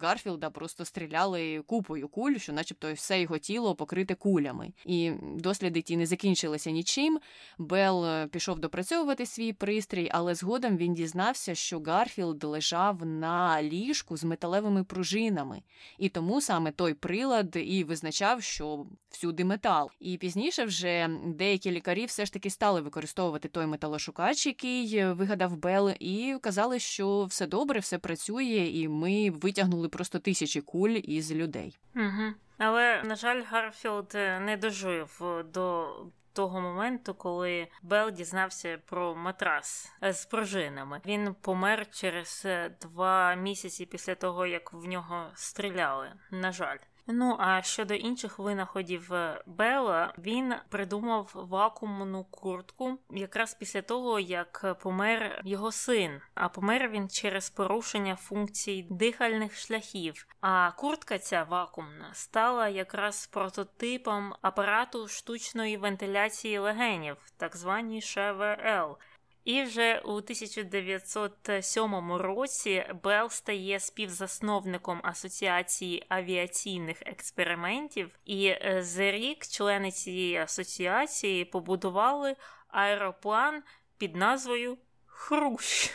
Гарфілда просто стріляли купою куль, що, начебто, все його тіло покрите кулями. І досліди ті не закінчилися нічим. Бел пішов пішов допрацьовувати свій пристрій, але згодом він дізнався, що Гарфілд лежав на ліжку з металевими пружинами, і тому саме той прилад і визначав, що всюди метал. І пізніше вже деякі лікарі все ж таки стали використовувати той металошукач, який вигадав Бел, і казали, що все добре, все працює, і ми витягнули просто тисячі куль із людей. Угу. Але на жаль, Гарфілд не дожив до того моменту, коли Бел дізнався про матрас з пружинами. Він помер через е, два місяці після того, як в нього стріляли. На жаль. Ну а щодо інших винаходів е, Бела, він придумав вакуумну куртку якраз після того, як помер його син. А помер він через порушення функцій дихальних шляхів. А куртка ця вакуумна стала якраз прототипом апарату штучної вентиляції легенів, так звані ШВЛ. І вже у 1907 році Белл стає співзасновником Асоціації авіаційних експериментів, і е, за рік члени цієї асоціації побудували аероплан під назвою Хрущ.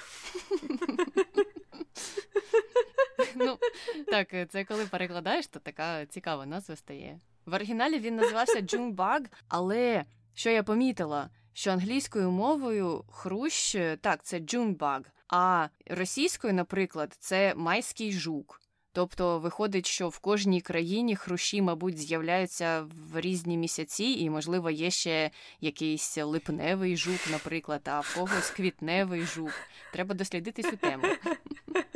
Ну, так, це коли перекладаєш, то така цікава назва стає. В оригіналі він називався Джунбаг, але що я помітила, що англійською мовою хрущ так, це джунбаг, а російською, наприклад, це майський жук. Тобто виходить, що в кожній країні хрущі, мабуть, з'являються в різні місяці, і, можливо, є ще якийсь липневий жук, наприклад, а в когось квітневий жук. Треба дослідити цю тему.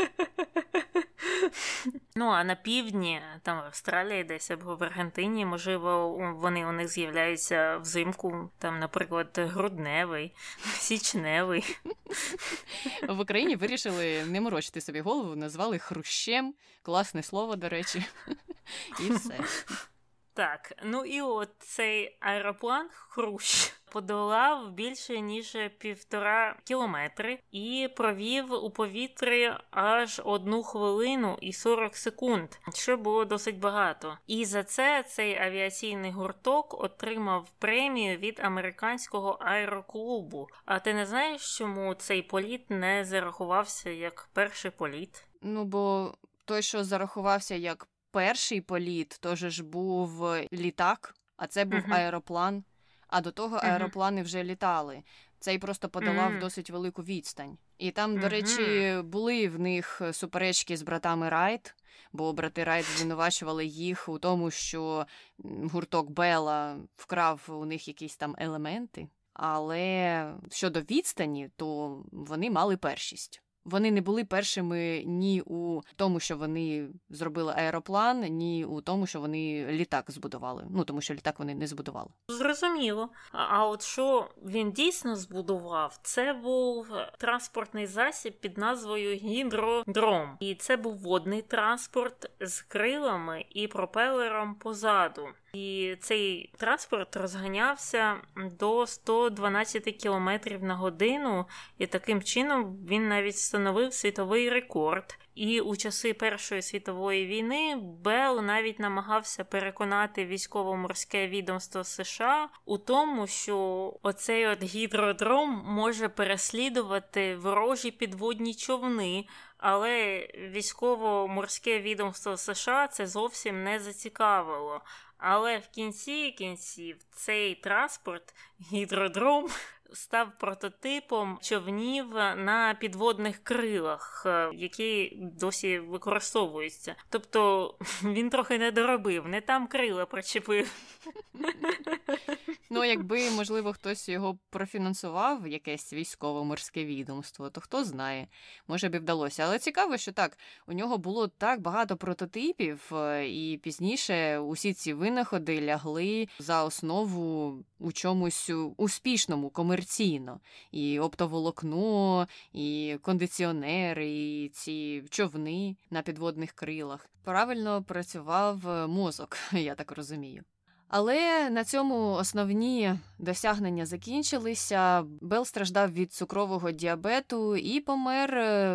Ну, а на півдні, там в Австралії, десь або в Аргентині, можливо, вони у них з'являються взимку, там, наприклад, грудневий, січневий. В Україні вирішили не морочити собі голову, назвали хрущем. Класне слово, до речі. І все. Так, ну і от цей аероплан Хрущ подолав більше ніж півтора кілометри і провів у повітрі аж одну хвилину і 40 секунд, що було досить багато. І за це цей авіаційний гурток отримав премію від американського аероклубу. А ти не знаєш, чому цей політ не зарахувався як перший політ? Ну бо той, що зарахувався як перший політ, то ж був літак, а це був uh-huh. аероплан. А до того аероплани вже літали. Цей просто подолав uh-huh. досить велику відстань. І там, до речі, були в них суперечки з братами Райт, бо брати Райт звинувачували їх у тому, що гурток Бела вкрав у них якісь там елементи. Але щодо відстані, то вони мали першість. Вони не були першими ні у тому, що вони зробили аероплан, ні у тому, що вони літак збудували. Ну тому що літак вони не збудували. Зрозуміло. А от що він дійсно збудував, це був транспортний засіб під назвою гідродром, і це був водний транспорт з крилами і пропелером позаду. І цей транспорт розганявся до 112 км на годину, і таким чином він навіть встановив світовий рекорд. І у часи Першої світової війни Белл навіть намагався переконати військово-морське відомство США у тому, що оцей от гідродром може переслідувати ворожі підводні човни. Але військово-морське відомство США це зовсім не зацікавило. Але в кінці кінців цей транспорт, гідродром, став прототипом човнів на підводних крилах, е, які досі використовуються. Тобто він трохи не доробив, не там крила причепив. Ну, якби, можливо, хтось його профінансував, якесь військово-морське відомство, то хто знає, може б і вдалося. Але цікаво, що так, у нього було так багато прототипів, е, і пізніше усі ці винаходи лягли за основу у чомусь успішному, комерційно. І оптоволокно, і кондиціонери, і ці човни на підводних крилах. Правильно працював мозок, я так розумію. Але на цьому основні досягнення закінчилися. Бел страждав від цукрового діабету і помер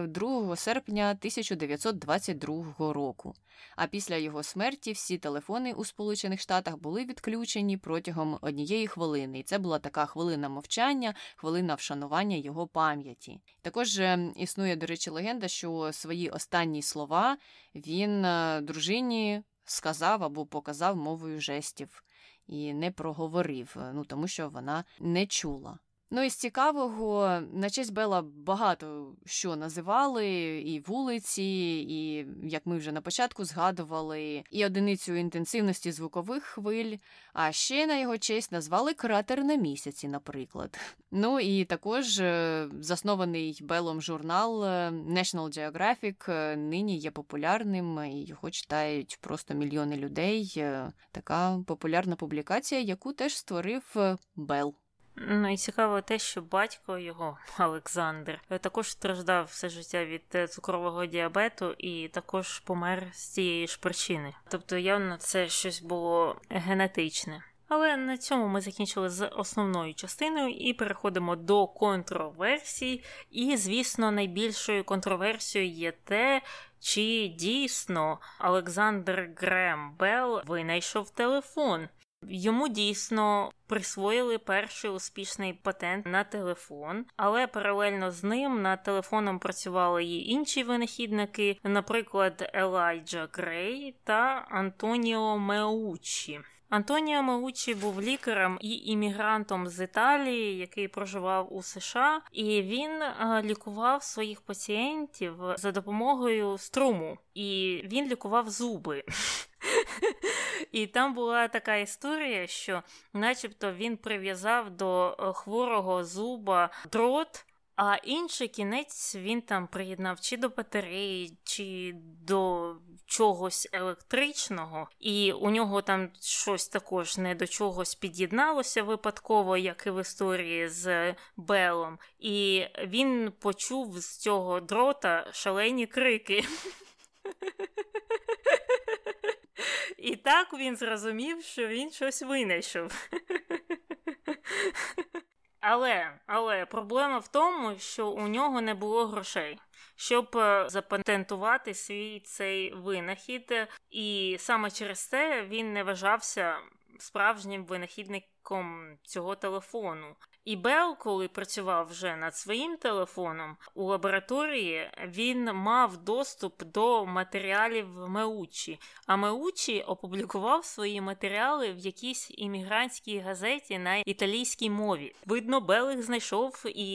2 е, серпня 1922 року. А після його смерті всі телефони у Сполучених Штатах були відключені протягом однієї хвилини. І це була така хвилина мовчання, хвилина вшанування його пам'яті. Також е, існує, до речі, легенда, що свої останні слова він е, дружині сказав або показав мовою жестів і не проговорив, е, ну тому що вона не чула. Ну і з цікавого, на честь Бела багато що називали, і вулиці, і як ми вже на початку згадували, і одиницю інтенсивності звукових хвиль. А ще на його честь назвали кратер на місяці, наприклад. Ну і також е, заснований Белом журнал е, National Geographic е, нині є популярним і його читають просто мільйони людей. Така популярна публікація, яку теж створив Бел. Ну і цікаво те, що батько його, Олександр, також страждав все життя від е, цукрового діабету і також помер з цієї ж причини. Тобто, явно це щось було генетичне. Але на цьому ми закінчили з основною частиною і переходимо до контроверсій. І, звісно, найбільшою контроверсією є те, чи дійсно Олександр Грем Белл винайшов телефон. Йому дійсно присвоїли перший успішний патент на телефон, але паралельно з ним над телефоном працювали і інші винахідники, наприклад, Елайджа Грей та Антоніо Меучі. Антоніо Маучі був лікарем і іммігрантом з Італії, який проживав у США, і він лікував своїх пацієнтів за допомогою струму, і він лікував зуби. І там була така історія, що, начебто, він прив'язав до е, хворого зуба дрот. А інший кінець він там приєднав чи до батареї, чи до чогось електричного, і у нього там щось також не до чогось під'єдналося випадково, як і в історії з Белом. І він почув з цього дрота шалені крики. І так він зрозумів, що він щось винайшов. Але але проблема в тому, що у нього не було грошей, щоб е, запатентувати свій цей винахід, і саме через це він не вважався справжнім винахідником цього телефону. І Бел, коли працював вже над своїм телефоном у лабораторії, він мав доступ до матеріалів Меучі. А Меучі опублікував свої матеріали в якійсь іммігрантській газеті на італійській мові. Видно, Бел їх знайшов і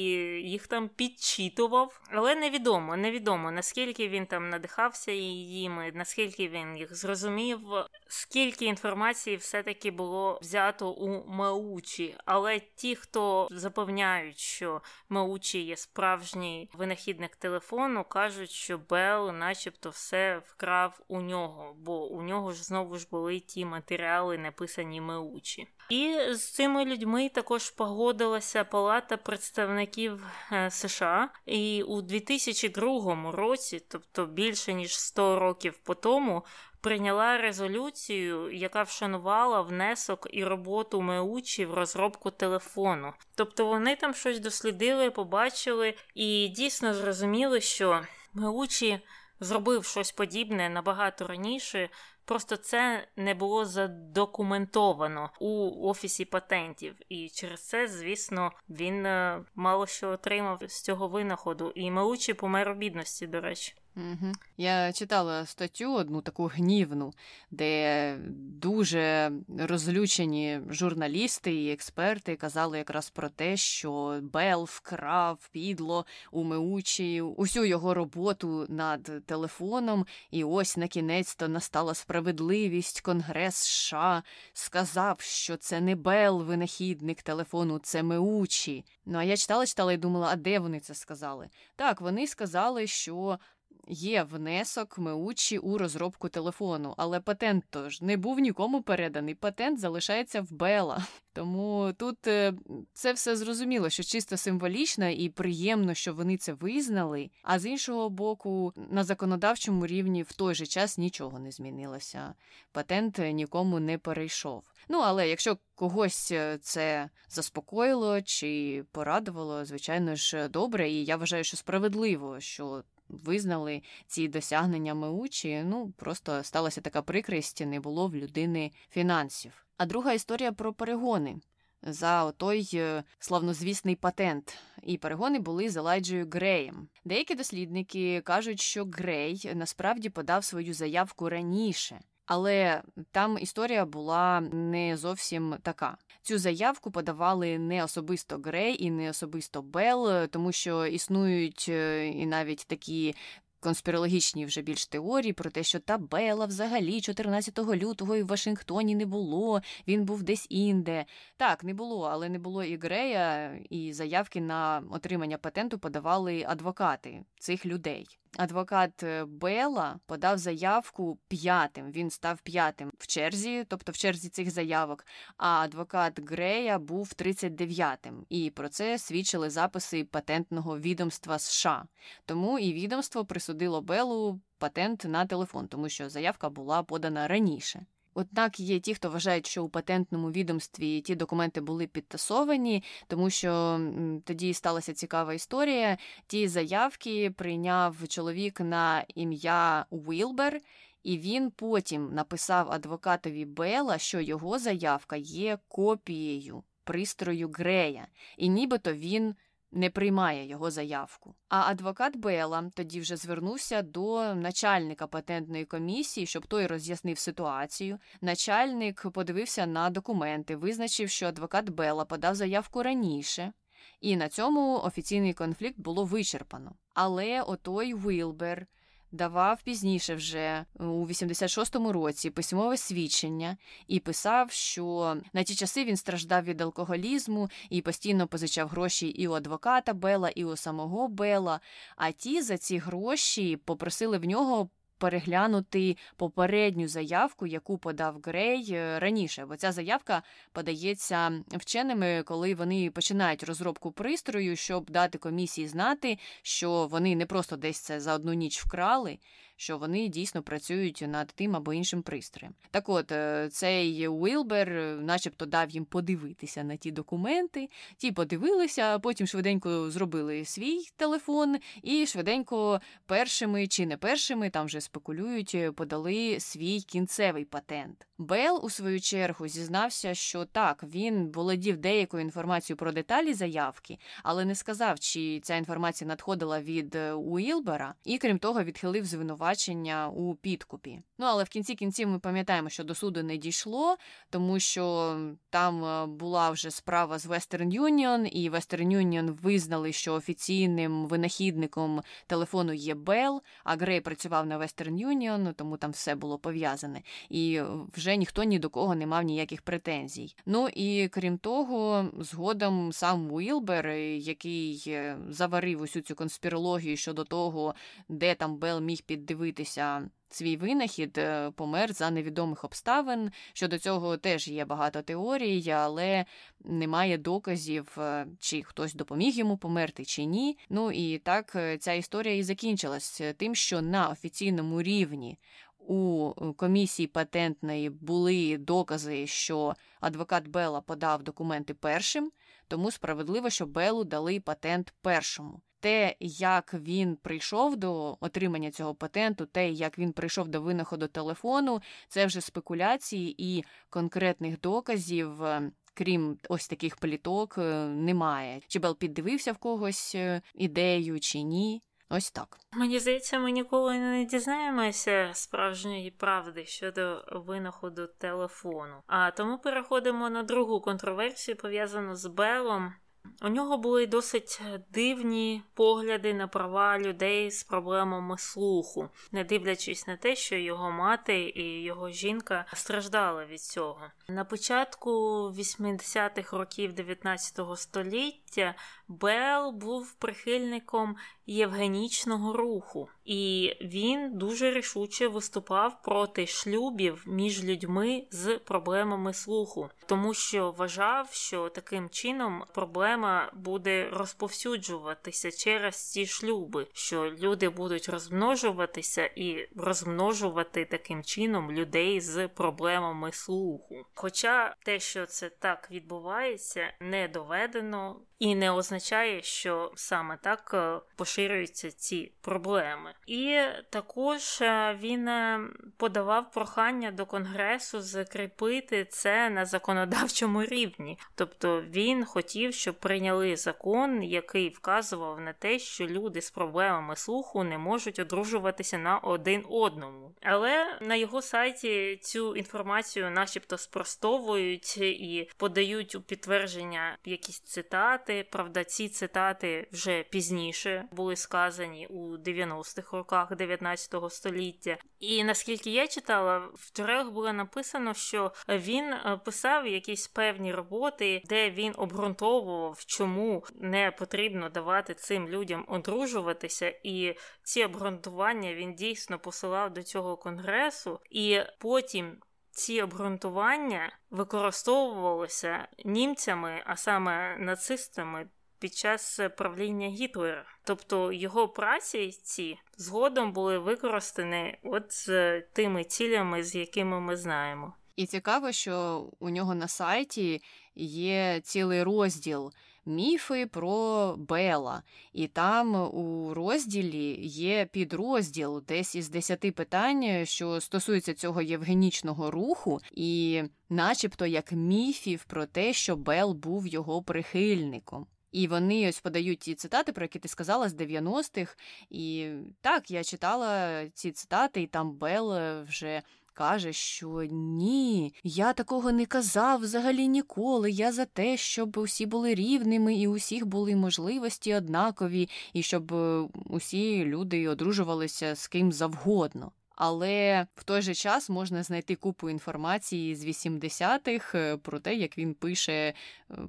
їх там підчитував. Але невідомо, невідомо наскільки він там надихався їм, наскільки він їх зрозумів, скільки інформації все-таки було взято у Меучі. Але ті, хто запевняють, що Маучі є справжній винахідник телефону, кажуть, що Бел, начебто, все вкрав у нього, бо у нього ж знову ж були ті матеріали, написані Меучі. І з цими людьми також погодилася Палата представників е, США. І у 2002 році, тобто більше ніж 100 років по тому, прийняла резолюцію, яка вшанувала внесок і роботу Меучі в розробку телефону. Тобто вони там щось дослідили, побачили і дійсно зрозуміли, що Меучі зробив щось подібне набагато раніше. Просто це не було задокументовано у офісі патентів, і через це, звісно, він е, мало що отримав з цього винаходу. І Меучі помер у бідності, до речі. Угу. Я читала статтю одну таку гнівну, де дуже розлючені журналісти і експерти казали якраз про те, що Бел вкрав підло у Меучі усю його роботу над телефоном, і ось на кінець то настала справедливість. Конгрес США сказав, що це не Бел, винахідник телефону, це Меучі. Ну а я читала, читала і думала, а де вони це сказали? Так, вони сказали, що є внесок Меучі у розробку телефону, але патент тож не був нікому переданий. Патент залишається в Бела. Тому тут е, це все зрозуміло, що чисто символічно і приємно, що вони це визнали. А з іншого боку, на законодавчому рівні в той же час нічого не змінилося. Патент нікому не перейшов. Ну але якщо когось е, це заспокоїло чи порадувало, звичайно ж добре, і я вважаю, що справедливо, що визнали ці досягнення Меучі, ну просто сталася така прикрість, не було в людини фінансів. А друга історія про перегони. За той е, славнозвісний патент, і перегони були з Елайджею Греєм. Деякі дослідники кажуть, що Грей насправді подав свою заявку раніше, але там історія була не зовсім така. Цю заявку подавали не особисто Грей і не особисто Белл, тому що існують е, і навіть такі конспірологічні вже більш теорії про те, що табела взагалі 14 лютого і в Вашингтоні не було, він був десь інде. Так, не було, але не було і Грея, і заявки на отримання патенту подавали адвокати цих людей. Адвокат е, Бела подав заявку п'ятим. Він став п'ятим в черзі, тобто в черзі цих заявок. А адвокат Грея був 39-м. І про це свідчили записи патентного відомства США. Тому і відомство присудило Белу патент на телефон, тому що заявка була подана раніше. Однак є ті, хто вважають, що у патентному відомстві ті документи були підтасовані, тому що тоді сталася цікава історія. Ті заявки прийняв чоловік на ім'я Уілбер, і він потім написав адвокатові Бела, що його заявка є копією пристрою Грея, і нібито він не приймає його заявку. А адвокат Бела тоді вже звернувся до начальника патентної комісії, щоб той роз'яснив ситуацію. Начальник подивився на документи, визначив, що адвокат Бела подав заявку раніше. І на цьому офіційний конфлікт було вичерпано. Але отой Вілбер давав пізніше, вже у 86-му році, письмове свідчення і писав, що на ті часи він страждав від алкоголізму і постійно позичав гроші і у адвоката Бела, і у самого Бела. А ті за ці гроші попросили в нього переглянути попередню заявку, яку подав Грей е, раніше, бо ця заявка подається вченими, коли вони починають розробку пристрою, щоб дати комісії знати, що вони не просто десь це за одну ніч вкрали що вони дійсно працюють над тим або іншим пристроєм. Так от, е, цей Уілбер, е, начебто, дав їм подивитися на ті документи, ті подивилися, а потім швиденько зробили свій телефон і швиденько першими чи не першими, там вже спекулюють, е, подали свій кінцевий патент. Бел, у свою чергу, зізнався, що так, він володів деякою інформацією про деталі заявки, але не сказав, чи ця інформація надходила від Уілбера, і крім того, відхилив звинувачення звинувачення у підкупі. Ну але в кінці кінців ми пам'ятаємо, що до суду не дійшло, тому що там е, була вже справа з Western Union, і Western Union визнали, що офіційним винахідником телефону є Bell, а Грей працював на Western Union, тому там все було пов'язане. І вже ніхто ні до кого не мав ніяких претензій. Ну і крім того, згодом сам Уілбер, який е, заварив усю цю конспірологію щодо того, де там Бел міг піддивитися дивитися свій винахід, е, помер за невідомих обставин. Щодо цього теж є багато теорій, але немає доказів, е, чи хтось допоміг йому померти, чи ні. Ну і так е, ця історія і закінчилась тим, що на офіційному рівні. У комісії патентної були докази, що адвокат Бела подав документи першим, тому справедливо, що Белу дали патент першому те, як він прийшов до отримання цього патенту, те, як він прийшов до винаходу телефону, це вже спекуляції і конкретних доказів. Е, крім ось таких пліток, е, немає. Чи Бел піддивився в когось е, ідею, чи ні? Ось так. Мені здається, ми ніколи не дізнаємося справжньої правди щодо винаходу телефону. А тому переходимо на другу контроверсію, пов'язану з Белом. У нього були досить дивні погляди на права людей з проблемами слуху, не дивлячись на те, що його мати і його жінка страждали від цього. На початку 80-х років 19 століття Бел був прихильником євгенічного руху, і він дуже рішуче виступав проти шлюбів між людьми з проблемами слуху, тому що вважав, що таким чином проблема буде розповсюджуватися через ці шлюби, що люди будуть розмножуватися і розмножувати таким чином людей з проблемами слуху. Хоча те, що це так відбувається, не доведено і не означає, що саме так е, поширюються ці проблеми. І також е, він е, подавав прохання до конгресу закріпити це на законодавчому рівні, тобто він хотів, щоб прийняли закон, який вказував на те, що люди з проблемами слуху не можуть одружуватися на один одному. Але на його сайті цю інформацію, начебто, спростовують і подають у підтвердження якісь цитати. Правда, ці цитати вже пізніше були сказані у 90-х роках 19 століття. І наскільки я читала, в джерелах було написано, що він е, писав якісь певні роботи, де він обґрунтовував, чому не потрібно давати цим людям одружуватися, і ці обґрунтування він дійсно посилав до цього конгресу, і потім. Ці обґрунтування використовувалися німцями, а саме нацистами, під час правління Гітлера. Тобто його праці ці згодом були використані от з тими цілями, з якими ми знаємо. І цікаво, що у нього на сайті є цілий розділ міфи про Бела, і там у розділі є підрозділ десь із десяти питань, що стосуються цього євгенічного руху, і, начебто, як міфів про те, що Бел був його прихильником. І вони ось подають ті цитати, про які ти сказала з 90-х. І так, я читала ці цитати, і там Бел вже каже, що ні, я такого не казав взагалі ніколи. Я за те, щоб усі були рівними і усіх були можливості однакові, і щоб е, усі люди одружувалися з ким завгодно. Але в той же час можна знайти купу інформації з 80-х е, про те, як він пише е,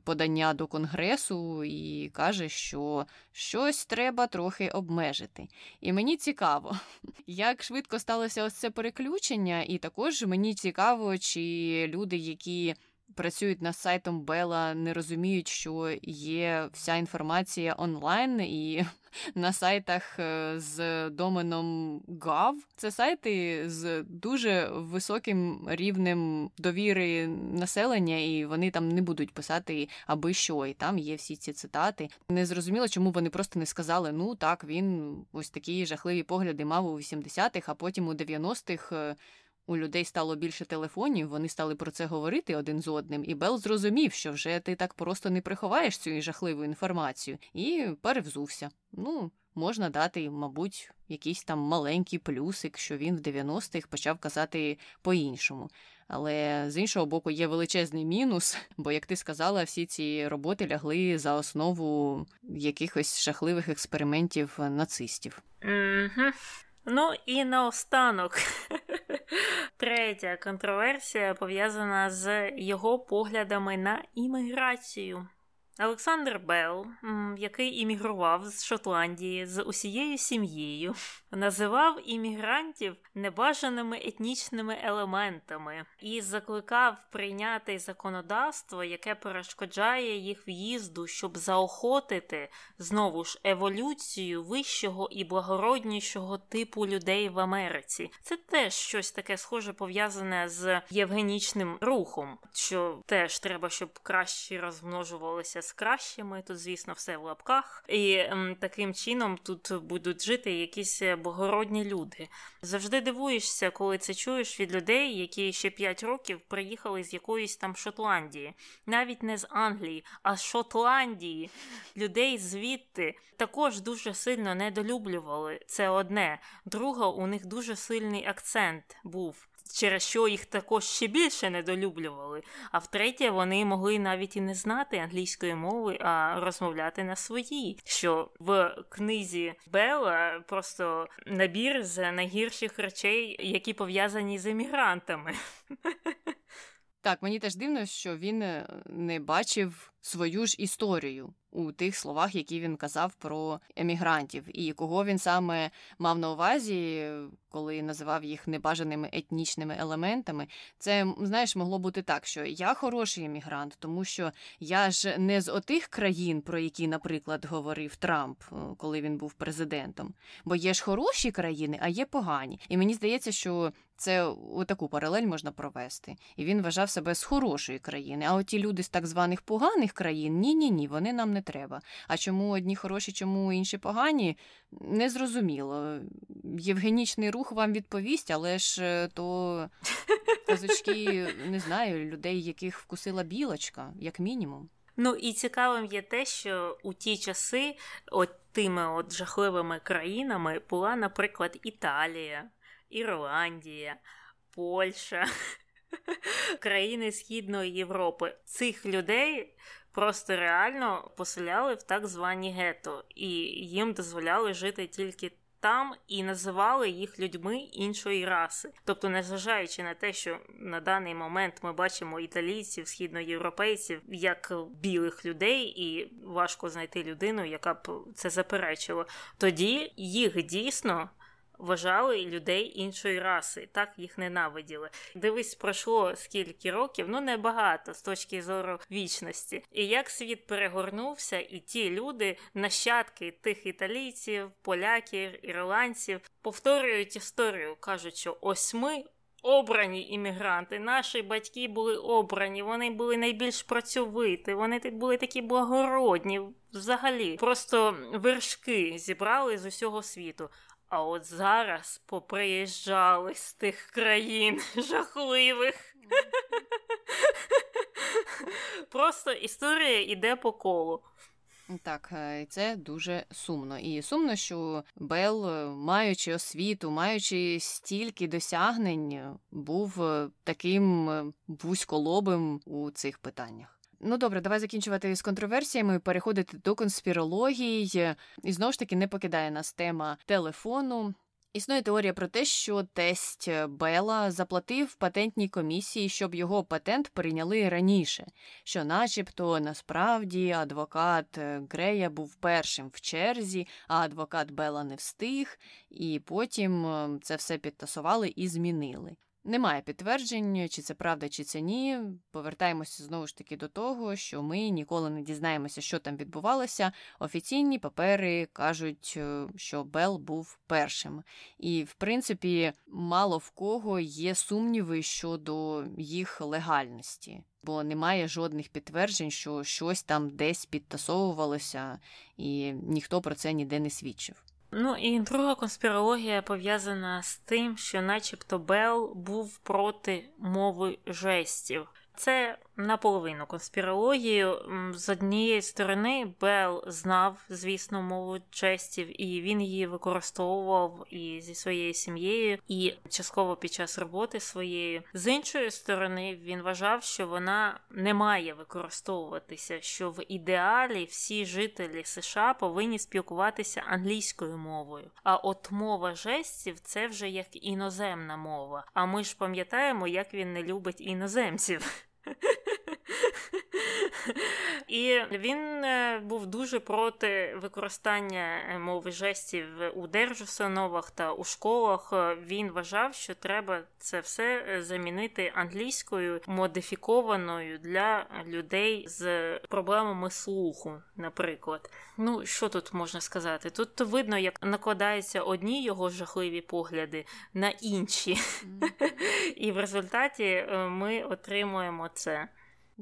подання до конгресу і каже, що щось треба трохи обмежити. І мені цікаво, як швидко сталося ось це переключення, і також мені цікаво, чи люди, які працюють над сайтом Бела, не розуміють, що є вся інформація онлайн і на сайтах е, з доменом Gov. Це сайти з дуже високим рівнем довіри населення, і вони там не будуть писати аби що, і там є всі ці цитати. Не зрозуміло, чому вони просто не сказали: ну так, він ось такі жахливі погляди мав у 80-х, а потім у 90-х у людей стало більше телефонів, вони стали про це говорити один з одним, і Бел зрозумів, що вже ти так просто не приховаєш цю жахливу інформацію, і перевзувся. Ну, можна дати, мабуть, якийсь там маленький плюсик, що він в 90-х почав казати по-іншому. Але з іншого боку, є величезний мінус, бо, як ти сказала, всі ці роботи лягли за основу якихось жахливих експериментів нацистів. Mm-hmm. Ну і наостанок. Третя контроверсія пов'язана з його поглядами на імміграцію. Олександр Белл, який іммігрував з Шотландії з усією сім'єю, називав іммігрантів небажаними етнічними елементами і закликав прийняти законодавство, яке перешкоджає їх в'їзду, щоб заохотити знову ж еволюцію вищого і благороднішого типу людей в Америці. Це теж щось таке схоже пов'язане з євгенічним рухом, що теж треба, щоб краще розмножувалися з кращими. Тут, звісно, все в лапках, і м, таким чином тут будуть жити якісь богородні люди. Завжди дивуєшся, коли це чуєш від людей, які ще 5 років приїхали з якоїсь там Шотландії, навіть не з Англії, а з Шотландії. Людей звідти також дуже сильно недолюблювали. Це одне. Друге, у них дуже сильний акцент був через що їх також ще більше недолюблювали. А втретє, вони могли навіть і не знати англійської мови, а розмовляти на своїй. Що в книзі Белла просто набір з найгірших речей, які пов'язані з емігрантами. Так, мені теж дивно, що він е, не бачив свою ж історію у тих словах, які він казав про емігрантів, і кого він саме мав на увазі, коли називав їх небажаними етнічними елементами. Це знаєш, могло бути так, що я хороший емігрант, тому що я ж не з отих країн, про які, наприклад, говорив Трамп, е, коли він був президентом. Бо є ж хороші країни, а є погані. І мені здається, що це таку паралель можна провести. І він вважав себе з хорошої країни. А от ті люди з так званих поганих жодних країн. Ні, ні, ні, вони нам не треба. А чому одні хороші, чому інші погані? Незрозуміло. Євгенічний рух вам відповість, але ж е, то казочки не знаю, людей, яких вкусила білочка, як мінімум. Ну і цікавим є те, що у ті часи, от тими от жахливими країнами була, наприклад, Італія, Ірландія, Польща, країни Східної Європи. Цих людей просто реально поселяли в так звані гетто, і їм дозволяли жити тільки. Там і називали їх людьми іншої раси, тобто, незважаючи на те, що на даний момент ми бачимо італійців, східноєвропейців як білих людей, і важко знайти людину, яка б це заперечила, тоді їх дійсно вважали людей іншої раси, так їх ненавиділи. Дивись, пройшло скільки років, ну небагато з точки зору вічності. І як світ перегорнувся, і ті люди, нащадки тих італійців, поляків, ірландців, повторюють історію, кажуть, що ось ми. Обрані іммігранти, наші батьки були обрані, вони були найбільш працьовиті, вони були такі благородні взагалі. Просто вершки зібрали з усього світу. А от зараз поприїжджали з тих країн жахливих. Просто історія йде по колу. Так, е, це дуже сумно. І сумно, що Бел, е, маючи освіту, маючи стільки досягнень, був е, таким вузьколобим у цих питаннях. Ну добре, давай закінчувати з контроверсіями, переходити до конспірології. І знову ж таки не покидає нас тема телефону. Існує теорія про те, що тесть Бела заплатив патентній комісії, щоб його патент прийняли раніше. Що, начебто, насправді адвокат Грея був першим в черзі, а адвокат Бела не встиг, і потім ем, це все підтасували і змінили. Немає підтверджень, чи це правда, чи це ні. Повертаємося знову ж таки до того, що ми ніколи не дізнаємося, що там відбувалося. Офіційні папери кажуть, е, що Бел був першим. І, в принципі, мало в кого є сумніви щодо їх легальності, бо немає жодних підтверджень, що щось там десь підтасовувалося, і ніхто про це ніде не свідчив. Ну і друга конспірологія пов'язана з тим, що, начебто, Бел був проти мови жестів. Це наполовину конспірологію. З однієї сторони, Бел знав, звісно, мову честів, і він її використовував і зі своєю сім'єю, і частково під час роботи своєї. З іншої сторони, він вважав, що вона не має використовуватися, що в ідеалі всі жителі США повинні спілкуватися англійською мовою. А от мова жестів це вже як іноземна мова. А ми ж пам'ятаємо, як він не любить іноземців. І він е, був дуже проти використання е, мови жестів у держустановах та у школах. Е, він вважав, що треба це все замінити англійською модифікованою для людей з проблемами слуху, наприклад. Ну, що тут можна сказати? Тут видно, як накладаються одні його жахливі погляди на інші, і в результаті ми отримуємо це.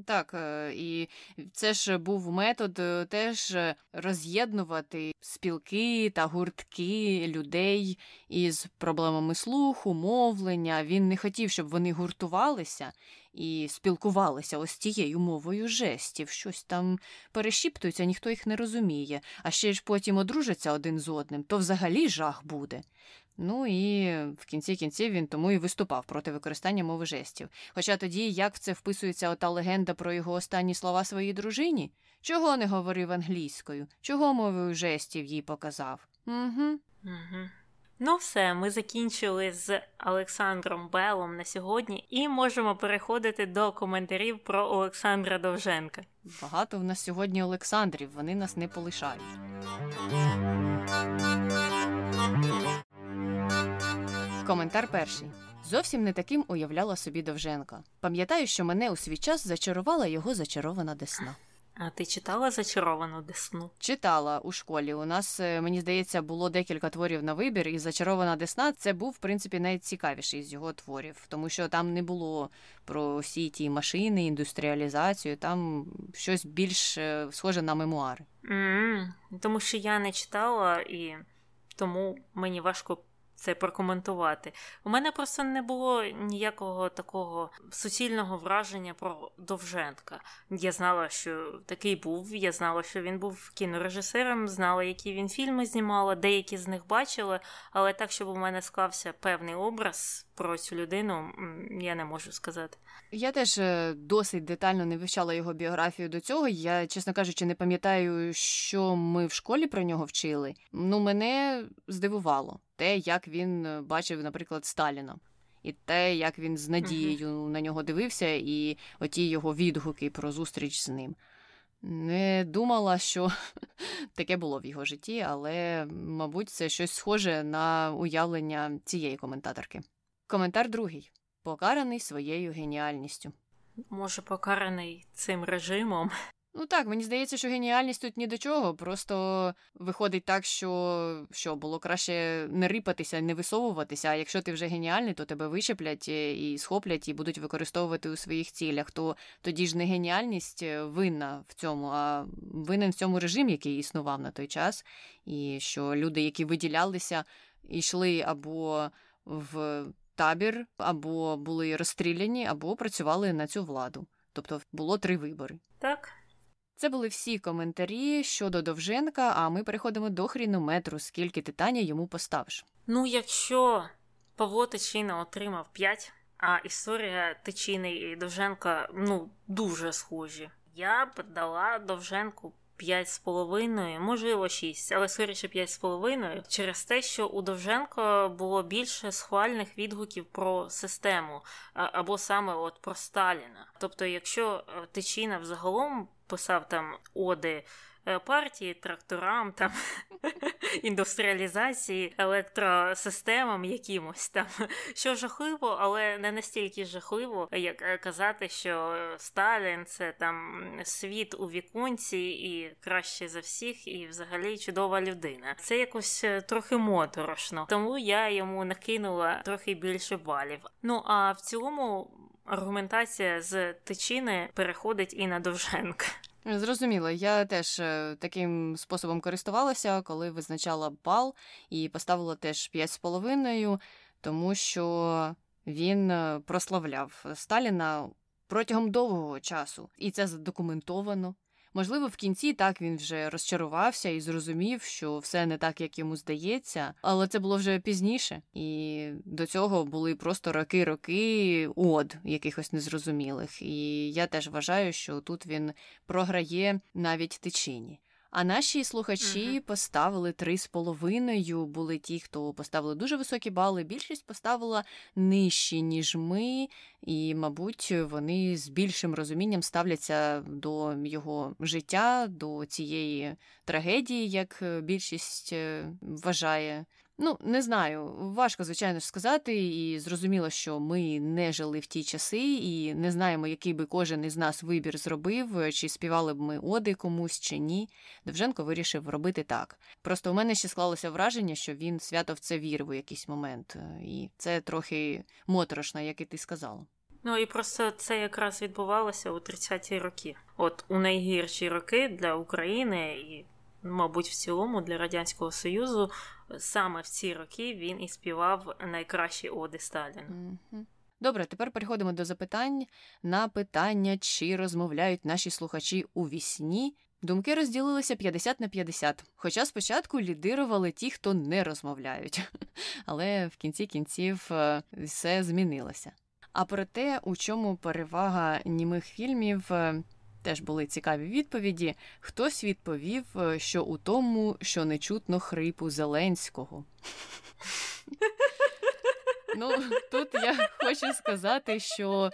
Так, е, і це ж був метод е, теж роз'єднувати спілки та гуртки людей із проблемами слуху, мовлення. Він не хотів, щоб вони гуртувалися і спілкувалися ось тією мовою жестів. Щось там перешіптується, ніхто їх не розуміє. А ще ж потім одружаться один з одним, то взагалі жах буде. Ну і в кінці кінців він тому і виступав проти використання мови жестів. Хоча тоді як в це вписується ота легенда про його останні слова своїй дружині? Чого не говорив англійською? Чого мовою жестів їй показав? Угу. Угу. Ну, все, ми закінчили з Олександром Белом на сьогодні і можемо переходити до коментарів про Олександра Довженка. Багато в нас сьогодні Олександрів, вони нас не полишають. Коментар перший. Зовсім не таким уявляла собі Довженка. Пам'ятаю, що мене у свій час зачарувала його зачарована десна. А ти читала зачаровану десну? Читала у школі. У нас, е, мені здається, було декілька творів на вибір, і зачарована десна це був, в принципі, найцікавіший з його творів, тому що там не було про всі ті машини, індустріалізацію, там щось більш е, схоже на мемуари. Mm-hmm. Тому що я не читала, і тому мені важко це прокоментувати. У мене просто не було ніякого такого суцільного враження про Довженка. Я знала, що такий був. Я знала, що він був кінорежисером, знала, які він фільми знімала, деякі з них бачила, але так, щоб у мене склався певний образ про цю людину, я не можу сказати. Я теж е, досить детально не вивчала його біографію до цього. Я, чесно кажучи, не пам'ятаю, що ми в школі про нього вчили. Ну, мене здивувало те, як він е, бачив, наприклад, Сталіна. І те, як він з надією uh-huh. на нього дивився, і оті його відгуки про зустріч з ним. Не думала, що таке було в його житті, але, мабуть, це щось схоже на уявлення цієї коментаторки. Коментар другий покараний своєю геніальністю. Може, покараний цим режимом. Ну так, мені здається, що геніальність тут ні до чого. Просто виходить так, що що було краще не рипатися, не висовуватися. А якщо ти вже геніальний, то тебе вищеплять е, і схоплять, і будуть використовувати у своїх цілях. То тоді ж не геніальність е, винна в цьому, а винен в цьому режим, який існував на той час, і що люди, які виділялися, йшли або в табір, або були розстріляні, або працювали на цю владу. Тобто було три вибори. Так. Це були всі коментарі щодо Довженка, а ми переходимо до хрінометру, скільки титання йому поставиш. Ну, якщо Павло Тичина отримав 5, а історія Тичини і Довженка ну, дуже схожі, я б дала Довженку 5,5, можливо, 6, але скоріше 5,5, через те, що у Довженко було більше схвальних відгуків про систему або саме от про Сталіна. Тобто, якщо е, Тичина взагалом писав там оди партії, тракторам, там індустріалізації, електросистемам якимось там, що жахливо, але не настільки жахливо, як е, казати, що Сталін це там світ у віконці і краще за всіх, і взагалі чудова людина. Це якось е, трохи моторошно, тому я йому накинула трохи більше балів. Ну а в цілому аргументація з тичини переходить і на Довженка. Зрозуміло, я теж е, таким способом користувалася, коли визначала бал і поставила теж 5,5, тому що він е, прославляв Сталіна протягом довгого часу, і це задокументовано. Можливо, в кінці так він вже розчарувався і зрозумів, що все не так, як йому здається, але це було вже пізніше, і до цього були просто роки-роки од якихось незрозумілих. І я теж вважаю, що тут він програє навіть тичині. А наші слухачі uh-huh. поставили три з половиною. Були ті, хто поставили дуже високі бали. Більшість поставила нижчі, ніж ми, і, мабуть, вони з більшим розумінням ставляться до його життя, до цієї трагедії, як більшість е, вважає. Ну, не знаю, важко, звичайно ж, сказати, і зрозуміло, що ми не жили в ті часи і не знаємо, який би кожен із нас вибір зробив, чи співали б ми оди комусь, чи ні. Довженко вирішив робити так. Просто у мене ще склалося враження, що він свято в це вірив у якийсь момент, і це трохи моторошно, як і ти сказала. Ну і просто це якраз відбувалося у 30-ті роки. От у найгірші роки для України і мабуть, в цілому для Радянського Союзу саме в ці роки він і співав найкращі оди Сталіна. Добре, тепер переходимо до запитань на питання, чи розмовляють наші слухачі у вісні. Думки розділилися 50 на 50, хоча спочатку лідирували ті, хто не розмовляють, але в кінці кінців е, все змінилося. А про те, у чому перевага німих фільмів, е, Теж були цікаві відповіді. Хтось відповів, е, що у тому, що не чутно хрипу Зеленського. Ну, тут я хочу сказати, що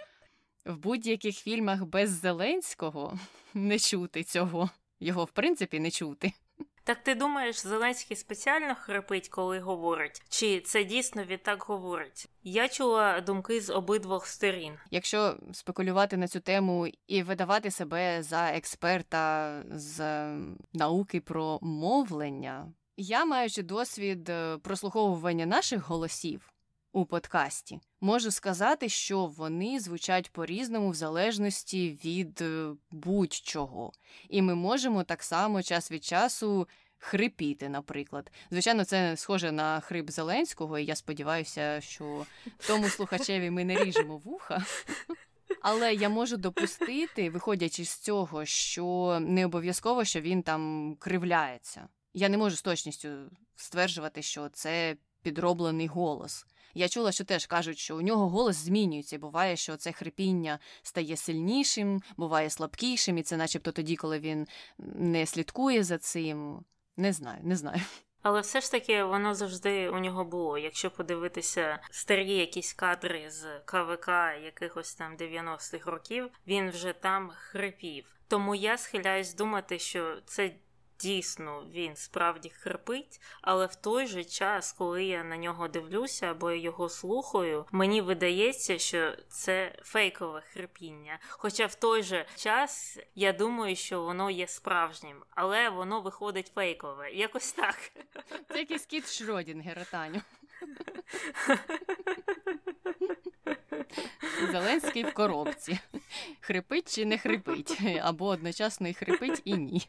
в будь-яких фільмах без Зеленського не чути цього. Його, в принципі, не чути. Так ти думаєш, Зеленський спеціально хрипить, коли говорить? Чи це дійсно він так говорить? Я чула думки з обидвох сторін. Якщо спекулювати на цю тему і видавати себе за експерта з науки про мовлення, я маючи досвід е, прослуховування наших голосів у подкасті, можу сказати, що вони звучать по-різному в залежності від е, будь-чого. І ми можемо так само час від часу. Хрипіти, наприклад. Звичайно, це схоже на хрип Зеленського, і я сподіваюся, що тому слухачеві ми не ріжемо вуха. Але я можу допустити, виходячи з цього, що не обов'язково, що він там кривляється. Я не можу з точністю стверджувати, що це підроблений голос. Я чула, що теж кажуть, що у нього голос змінюється. Буває, що це хрипіння стає сильнішим, буває слабкішим, і це, начебто, тоді, коли він не слідкує за цим. Не знаю, не знаю. Але все ж таки воно завжди у нього було. Якщо подивитися старі якісь кадри з КВК якихось там 90-х років, він вже там хрипів. Тому я схиляюсь думати, що це дійсно він справді хрипить, але в той же час, коли я на нього дивлюся або його слухаю, мені видається, що це фейкове хрипіння. Хоча в той же час я думаю, що воно є справжнім, але воно виходить фейкове. Якось так. Це якийсь кіт Шродінгера, Таню. Зеленський в коробці. Хрипить чи не хрипить, або одночасно і хрипить і ні.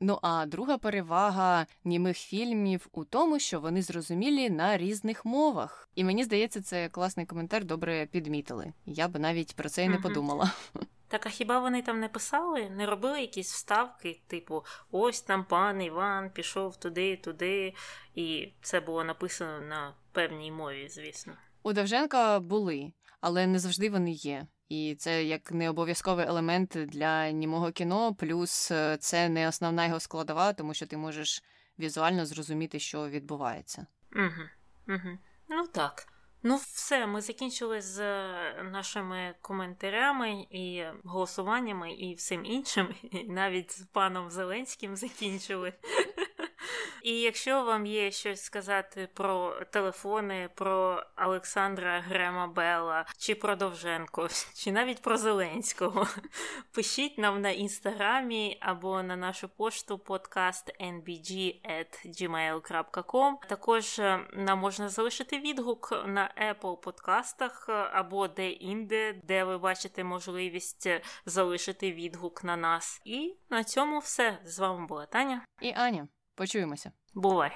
Ну а друга перевага німих фільмів у тому, що вони зрозумілі на різних мовах. І мені здається, це класний коментар, добре підмітили. Я би навіть про це і не подумала. Так, а хіба вони там не писали, не робили якісь вставки, типу, ось там пан Іван пішов туди, туди, і це було написано на певній мові, звісно. У Довженка були, але не завжди вони є. І це як не обов'язковий елемент для німого кіно, плюс е, це не основна його складова, тому що ти можеш візуально зрозуміти, що відбувається. Угу, угу. Ну так. Ну, все, ми закінчили з е, нашими коментарями і голосуваннями і всім іншим. І Навіть з паном Зеленським закінчили. І якщо вам є щось сказати про телефони, про Олександра Грема Белла, чи про Довженко, чи навіть про Зеленського, пишіть нам на інстаграмі або на нашу пошту подкаст nbg.gmail.com. Також е, нам можна залишити відгук на Apple подкастах е, або де-інде, де ви бачите можливість е, залишити відгук на нас. І на цьому все. З вами була Таня і Аня. Почуємося. Бувай.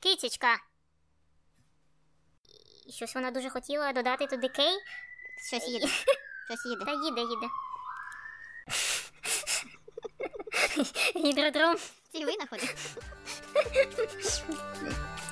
Кітічка. Щось вона дуже хотіла додати туди кей. Щось їде. Щось їде. Та їде, їде. Гідродром. Ціль винаходить.